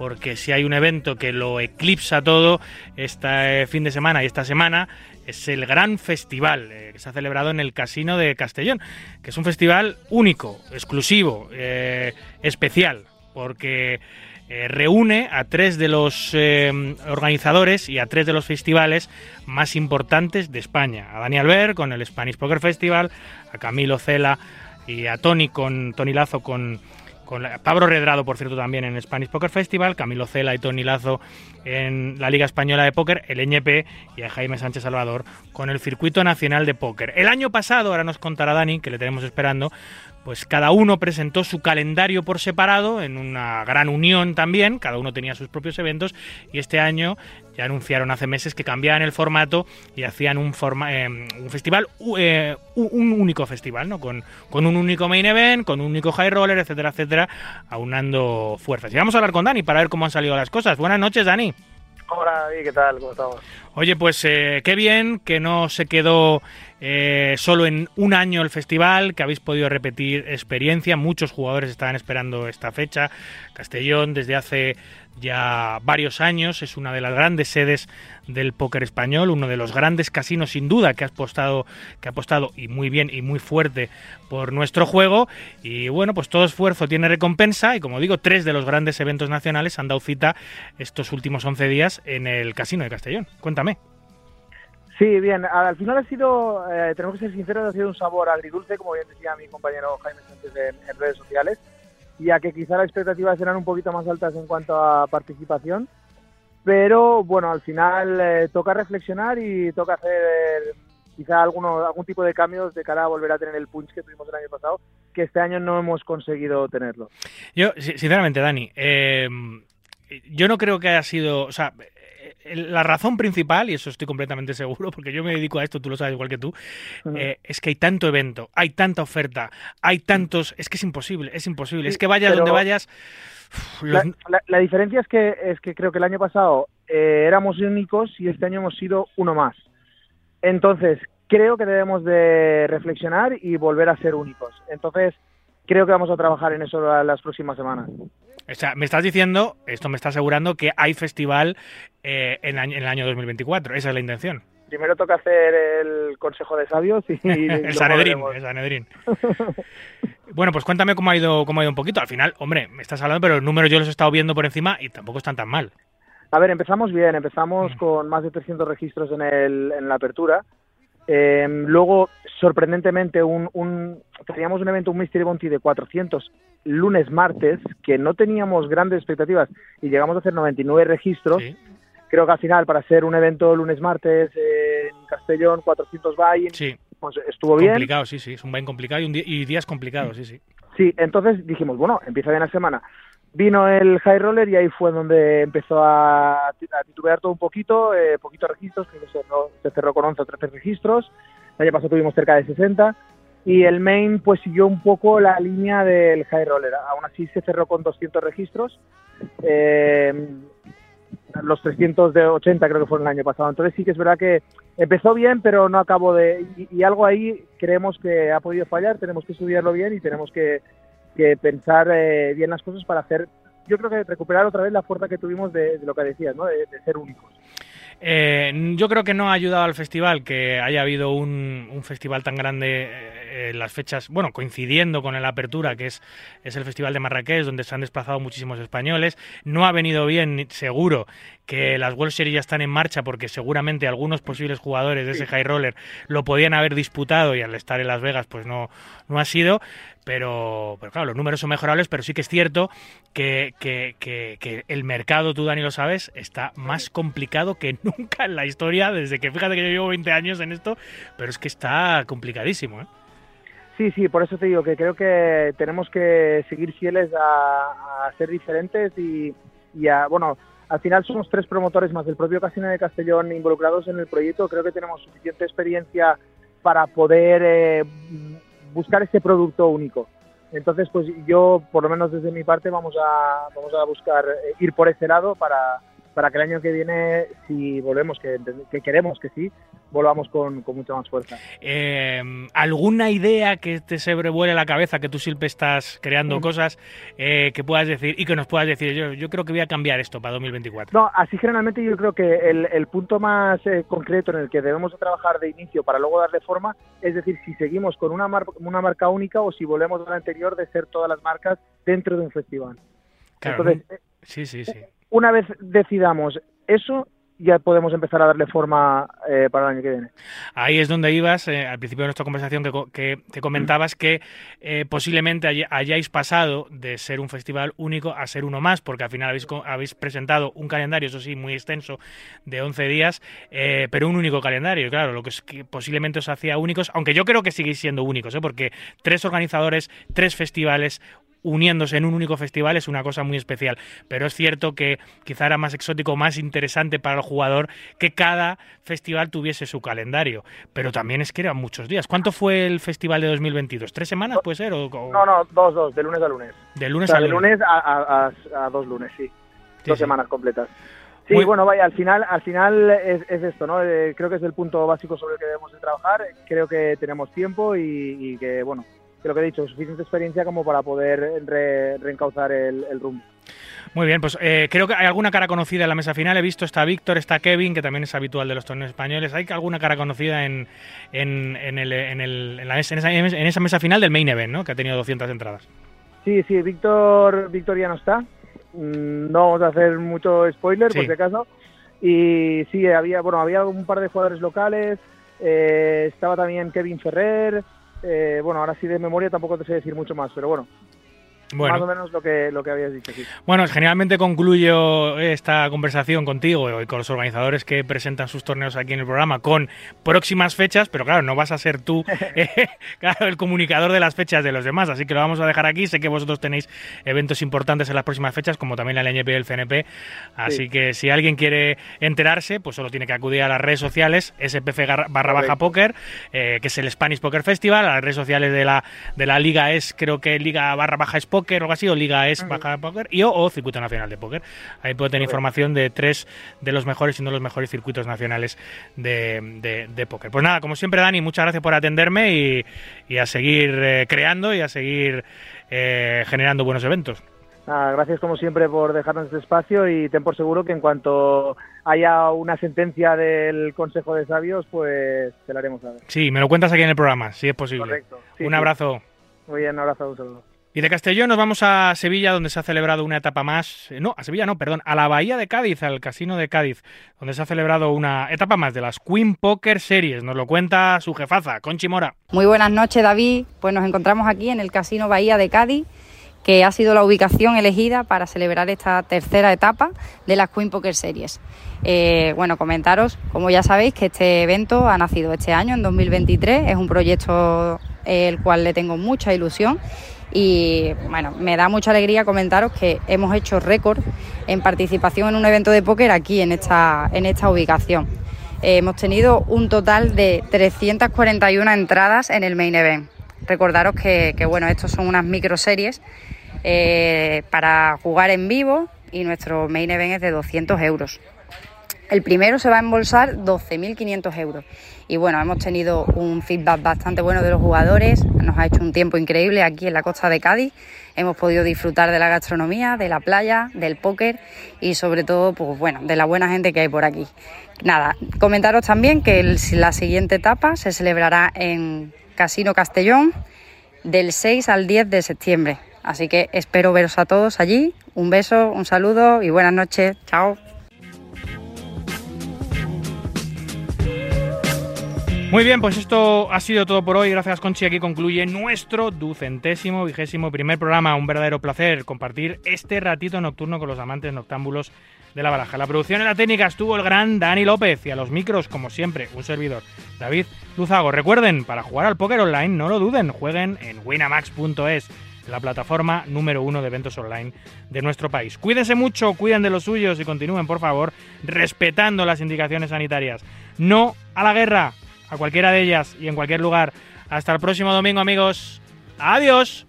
Speaker 2: porque si hay un evento que lo eclipsa todo este fin de semana y esta semana es el gran festival eh, que se ha celebrado en el Casino de Castellón, que es un festival único, exclusivo, eh, especial, porque eh, reúne a tres de los eh, organizadores y a tres de los festivales más importantes de España. A Dani Albert con el Spanish Poker Festival, a Camilo Cela y a Tony con Tony Lazo con, con la- Pablo Redrado, por cierto, también en el Spanish Poker Festival, Camilo Cela y Tony Lazo en la Liga Española de Póker, el NP y a Jaime Sánchez Salvador con el Circuito Nacional de Póker. El año pasado, ahora nos contará Dani, que le tenemos esperando, pues cada uno presentó su calendario por separado en una gran unión también, cada uno tenía sus propios eventos y este año ya anunciaron hace meses que cambiaban el formato y hacían un, forma, eh, un festival, eh, un único festival, ¿no? Con, con un único main event, con un único high roller, etcétera, etcétera, aunando fuerzas. Y vamos a hablar con Dani para ver cómo han salido las cosas. Buenas noches, Dani.
Speaker 9: Hola, David, ¿qué tal? ¿Cómo estamos?
Speaker 2: Oye, pues eh, qué bien que no se quedó eh, solo en un año el festival, que habéis podido repetir experiencia. Muchos jugadores estaban esperando esta fecha. Castellón desde hace ya varios años es una de las grandes sedes del póker español, uno de los grandes casinos sin duda que ha apostado, que ha apostado y muy bien y muy fuerte por nuestro juego. Y bueno, pues todo esfuerzo tiene recompensa y como digo, tres de los grandes eventos nacionales han dado cita estos últimos 11 días en el Casino de Castellón. Cuéntame.
Speaker 9: Sí, bien, al final ha sido, eh, tenemos que ser sinceros, ha sido un sabor agridulce, como bien decía mi compañero Jaime Sánchez en, en redes sociales, ya que quizá las expectativas eran un poquito más altas en cuanto a participación, pero bueno, al final eh, toca reflexionar y toca hacer eh, quizá alguno, algún tipo de cambios de cara a volver a tener el punch que tuvimos el año pasado, que este año no hemos conseguido tenerlo.
Speaker 2: Yo, si- sinceramente, Dani, eh, yo no creo que haya sido. O sea, la razón principal, y eso estoy completamente seguro, porque yo me dedico a esto, tú lo sabes igual que tú, eh, es que hay tanto evento, hay tanta oferta, hay tantos. Es que es imposible, es imposible.
Speaker 9: Sí,
Speaker 2: es que vayas donde vayas. los-
Speaker 9: La, diferencia es que es que creo que el año pasado eh, éramos únicos y este año hemos sido uno más. Entonces, creo que debemos de reflexionar y volver a ser únicos. Entonces, creo que vamos a trabajar en eso la- las próximas semanas.
Speaker 2: O sea, me estás diciendo, esto me está asegurando que hay festival eh, en, en el año 2024. Esa es la intención.
Speaker 9: Primero toca hacer el Consejo de Sabios y,
Speaker 2: el Sanedrín, el Sanedrín. Bueno, pues cuéntame cómo ha ido cómo ha ido un poquito. Al final, hombre, me estás hablando, pero los números yo los he estado viendo por encima y tampoco están tan mal.
Speaker 9: A ver, empezamos bien, empezamos
Speaker 2: Mm.
Speaker 9: con más de 300 registros en, el, en la apertura. Eh, luego, sorprendentemente, un, un- teníamos un evento, un Mystery Bounty de 400 lunes, martes, que no teníamos grandes expectativas y llegamos a hacer 99 registros.
Speaker 2: Sí,
Speaker 9: Creo que al final, para ser un evento lunes, martes eh, en Castellón, 400 buy
Speaker 2: sí.
Speaker 9: pues estuvo bien.
Speaker 2: Complicado, sí, sí. Es un bain complicado y, un día- y días complicados, sí, sí.
Speaker 9: Sí, entonces dijimos, bueno, empieza bien la semana. Vino el high roller y ahí fue donde empezó a, titubear todo un poquito, eh, poquitos registros, que se cerró, se cerró con 11 o 13 registros. El año pasado tuvimos cerca de 60 y el main pues siguió un poco la línea del high roller. Aún así se cerró con 200 registros. Eh, los 380 creo que fueron el año pasado. Entonces sí que es verdad que empezó bien, pero no acabó de... Y algo ahí creemos que ha podido fallar, tenemos que estudiarlo bien y tenemos que, que pensar eh, bien las cosas para hacer, yo creo que recuperar otra vez la fuerza que tuvimos de, de lo que decías, ¿no? de, de ser únicos.
Speaker 2: Eh, yo creo que no ha ayudado al festival que haya habido un, un festival tan grande eh, en las fechas, bueno, coincidiendo con la apertura, que es, es el Festival de Marrakech, donde se han desplazado muchísimos españoles. No ha venido bien, seguro, que las World Series ya están en marcha, porque seguramente algunos posibles jugadores de ese high roller lo podían haber disputado y al estar en Las Vegas, pues no, no ha sido. Pero, pero claro, los números son mejorables, pero sí que es cierto que, que- que- que el mercado, tú Dani lo sabes, está más complicado que nunca en la historia, desde que fíjate que yo llevo 20 años en esto, pero es que está complicadísimo. ¿eh?
Speaker 9: Sí, sí, por eso te digo que creo que tenemos que seguir fieles a, ser diferentes y, y a, bueno, al final somos tres promotores más del propio Casino de Castellón involucrados en el proyecto. Creo que tenemos suficiente experiencia para poder eh, buscar ese producto único. Entonces, pues yo, por lo menos desde mi parte, vamos a, vamos a buscar eh, ir por ese lado para, para que el año que viene, si volvemos, que, que queremos que sí, volvamos con, con mucha más fuerza.
Speaker 2: Eh, ¿Alguna idea que te sobrevuele la cabeza, que tú siempre estás creando
Speaker 9: Mm.
Speaker 2: cosas, eh, que puedas decir y que nos puedas decir, yo, yo creo que voy a cambiar esto para 2024?
Speaker 9: No, así generalmente yo creo que el, el punto más eh, concreto en el que debemos de trabajar de inicio para luego darle forma es decir, si seguimos con una, mar- una marca única o si volvemos a la anterior de ser todas las marcas dentro de un festival.
Speaker 2: Claro,
Speaker 9: Entonces, eh,
Speaker 2: sí, sí, sí.
Speaker 9: Una vez decidamos eso, ya podemos empezar a darle forma eh, para el año que viene.
Speaker 2: Ahí es donde ibas, eh, al principio de nuestra conversación, que, que te comentabas que eh, posiblemente hay- hayáis pasado de ser un festival único a ser uno más, porque al final habéis, habéis presentado un calendario, eso sí, muy extenso, de 11 días, pero un único calendario. Claro, lo que, es que posiblemente os hacía únicos, aunque yo creo que seguís siendo únicos, porque tres organizadores, tres festivales, uniéndose en un único festival es una cosa muy especial. Pero es cierto que quizá era más exótico, más interesante para el jugador que cada festival tuviese su calendario. Pero también es que eran muchos días. ¿Cuánto fue el festival de 2022? ¿Tres semanas puede ser? ¿O, o
Speaker 9: No, no, dos, dos, de lunes a lunes.
Speaker 2: de
Speaker 9: O
Speaker 2: lunes
Speaker 9: sea,
Speaker 2: a
Speaker 9: de
Speaker 2: lunes?
Speaker 9: lunes a, a- a- a dos lunes, sí.
Speaker 2: Sí,
Speaker 9: dos
Speaker 2: sí.
Speaker 9: semanas completas. Sí,
Speaker 2: Muy-
Speaker 9: bueno, vaya, al final, al final es, es esto, ¿no? Eh, creo que es el punto básico sobre el que debemos de trabajar. Creo que tenemos tiempo y, y que, bueno, que lo que he dicho, suficiente experiencia como para poder re- reencauzar el, el rumbo.
Speaker 2: Muy bien, pues eh, creo que hay alguna cara conocida en la mesa final. He visto, está Víctor, está Kevin, que también es habitual de los torneos españoles. ¿Hay alguna cara conocida en, en, en el- en el- en la- en esa, en esa mesa final del main event, ¿no? que ha tenido 200 entradas?
Speaker 9: Sí, sí, Víctor, Víctor ya no está. Mm, No vamos a hacer mucho spoiler,
Speaker 2: Sí.
Speaker 9: por si acaso. Y sí, había, bueno, había un par de jugadores locales. eh, estaba también Kevin Ferrer. Eh, bueno, ahora sí de memoria tampoco te sé decir mucho más, pero bueno,
Speaker 2: Bueno.
Speaker 9: más o menos lo que, lo que habías dicho, sí.
Speaker 2: Bueno, generalmente concluyo esta conversación contigo y con los organizadores que presentan sus torneos aquí en el programa con próximas fechas, pero claro, no vas a ser tú eh, claro, el comunicador de las fechas de los demás, así que lo vamos a dejar aquí. Sé que vosotros tenéis eventos importantes en las próximas fechas, como también la LNP y el CNP, así
Speaker 9: Sí.
Speaker 2: que si alguien quiere enterarse, pues solo tiene que acudir a las redes sociales, SPF barra baja póker, eh, que es el Spanish Poker Festival, a las redes sociales de la, de la liga es, creo que liga barra baja es póker o algo así, o liga es baja póker, y o, o circuito nacional de póker. Ahí puede tener información de tres de los mejores y no los mejores circuitos nacionales de, de, de póker. Pues nada, como siempre, Dani, muchas gracias por atenderme y, y a seguir eh, creando y a seguir eh, generando buenos eventos.
Speaker 9: Gracias como siempre por dejarnos este espacio y ten por seguro que en cuanto haya una sentencia del Consejo de Sabios, pues te la haremos saber.
Speaker 2: Sí, me lo cuentas aquí en el programa, si es posible.
Speaker 9: Correcto. Sí,
Speaker 2: Un
Speaker 9: sí.
Speaker 2: abrazo.
Speaker 9: Muy bien, un abrazo, un saludo.
Speaker 2: Y de Castellón nos vamos a Sevilla, donde se ha celebrado una etapa más. No, a Sevilla no, perdón, a la Bahía de Cádiz, al Casino de Cádiz, donde se ha celebrado una etapa más de las Queen Poker Series. Nos lo cuenta su jefaza, Conchi Mora.
Speaker 10: Muy buenas noches, David. Pues nos encontramos aquí en el Casino Bahía de Cádiz, que ha sido la ubicación elegida para celebrar esta tercera etapa de las Queen Poker Series. Eh, bueno, comentaros, como ya sabéis, que este evento ha nacido este año, en 2023. Es un proyecto el cual le tengo mucha ilusión. Y bueno, me da mucha alegría comentaros que hemos hecho récord en participación en un evento de póker aquí en esta, en esta ubicación. Eh, hemos tenido un total de 341 entradas en el main event. Recordaros que, bueno, estos son unas microseries eh, para jugar en vivo y nuestro main event es de 200 euros. El primero se va a embolsar 12.500 euros. Y bueno, hemos tenido un feedback bastante bueno de los jugadores, nos ha hecho un tiempo increíble aquí en la costa de Cádiz. Hemos podido disfrutar de la gastronomía, de la playa, del póker y sobre todo, pues bueno, de la buena gente que hay por aquí. Nada, comentaros también que la siguiente etapa se celebrará en Casino Castellón del 6 al 10 de septiembre. Así que espero veros a todos allí. Un beso, un saludo y buenas noches. Chao.
Speaker 2: Muy bien, pues esto ha sido todo por hoy. Gracias, Conchi. Aquí concluye nuestro ducentésimo, vigésimo primer programa. Un verdadero placer compartir este ratito nocturno con los amantes noctámbulos de la baraja. La producción y la técnica estuvo el gran Dani López y a los micros, como siempre, un servidor, David Luzago. Recuerden, para jugar al póker online, no lo duden, jueguen en winamax.es, la plataforma número uno de eventos online de nuestro país. Cuídense mucho, cuiden de los suyos y continúen, por favor, respetando las indicaciones sanitarias. No a la guerra, a cualquiera de ellas y en cualquier lugar. Hasta el próximo domingo, amigos. Adiós.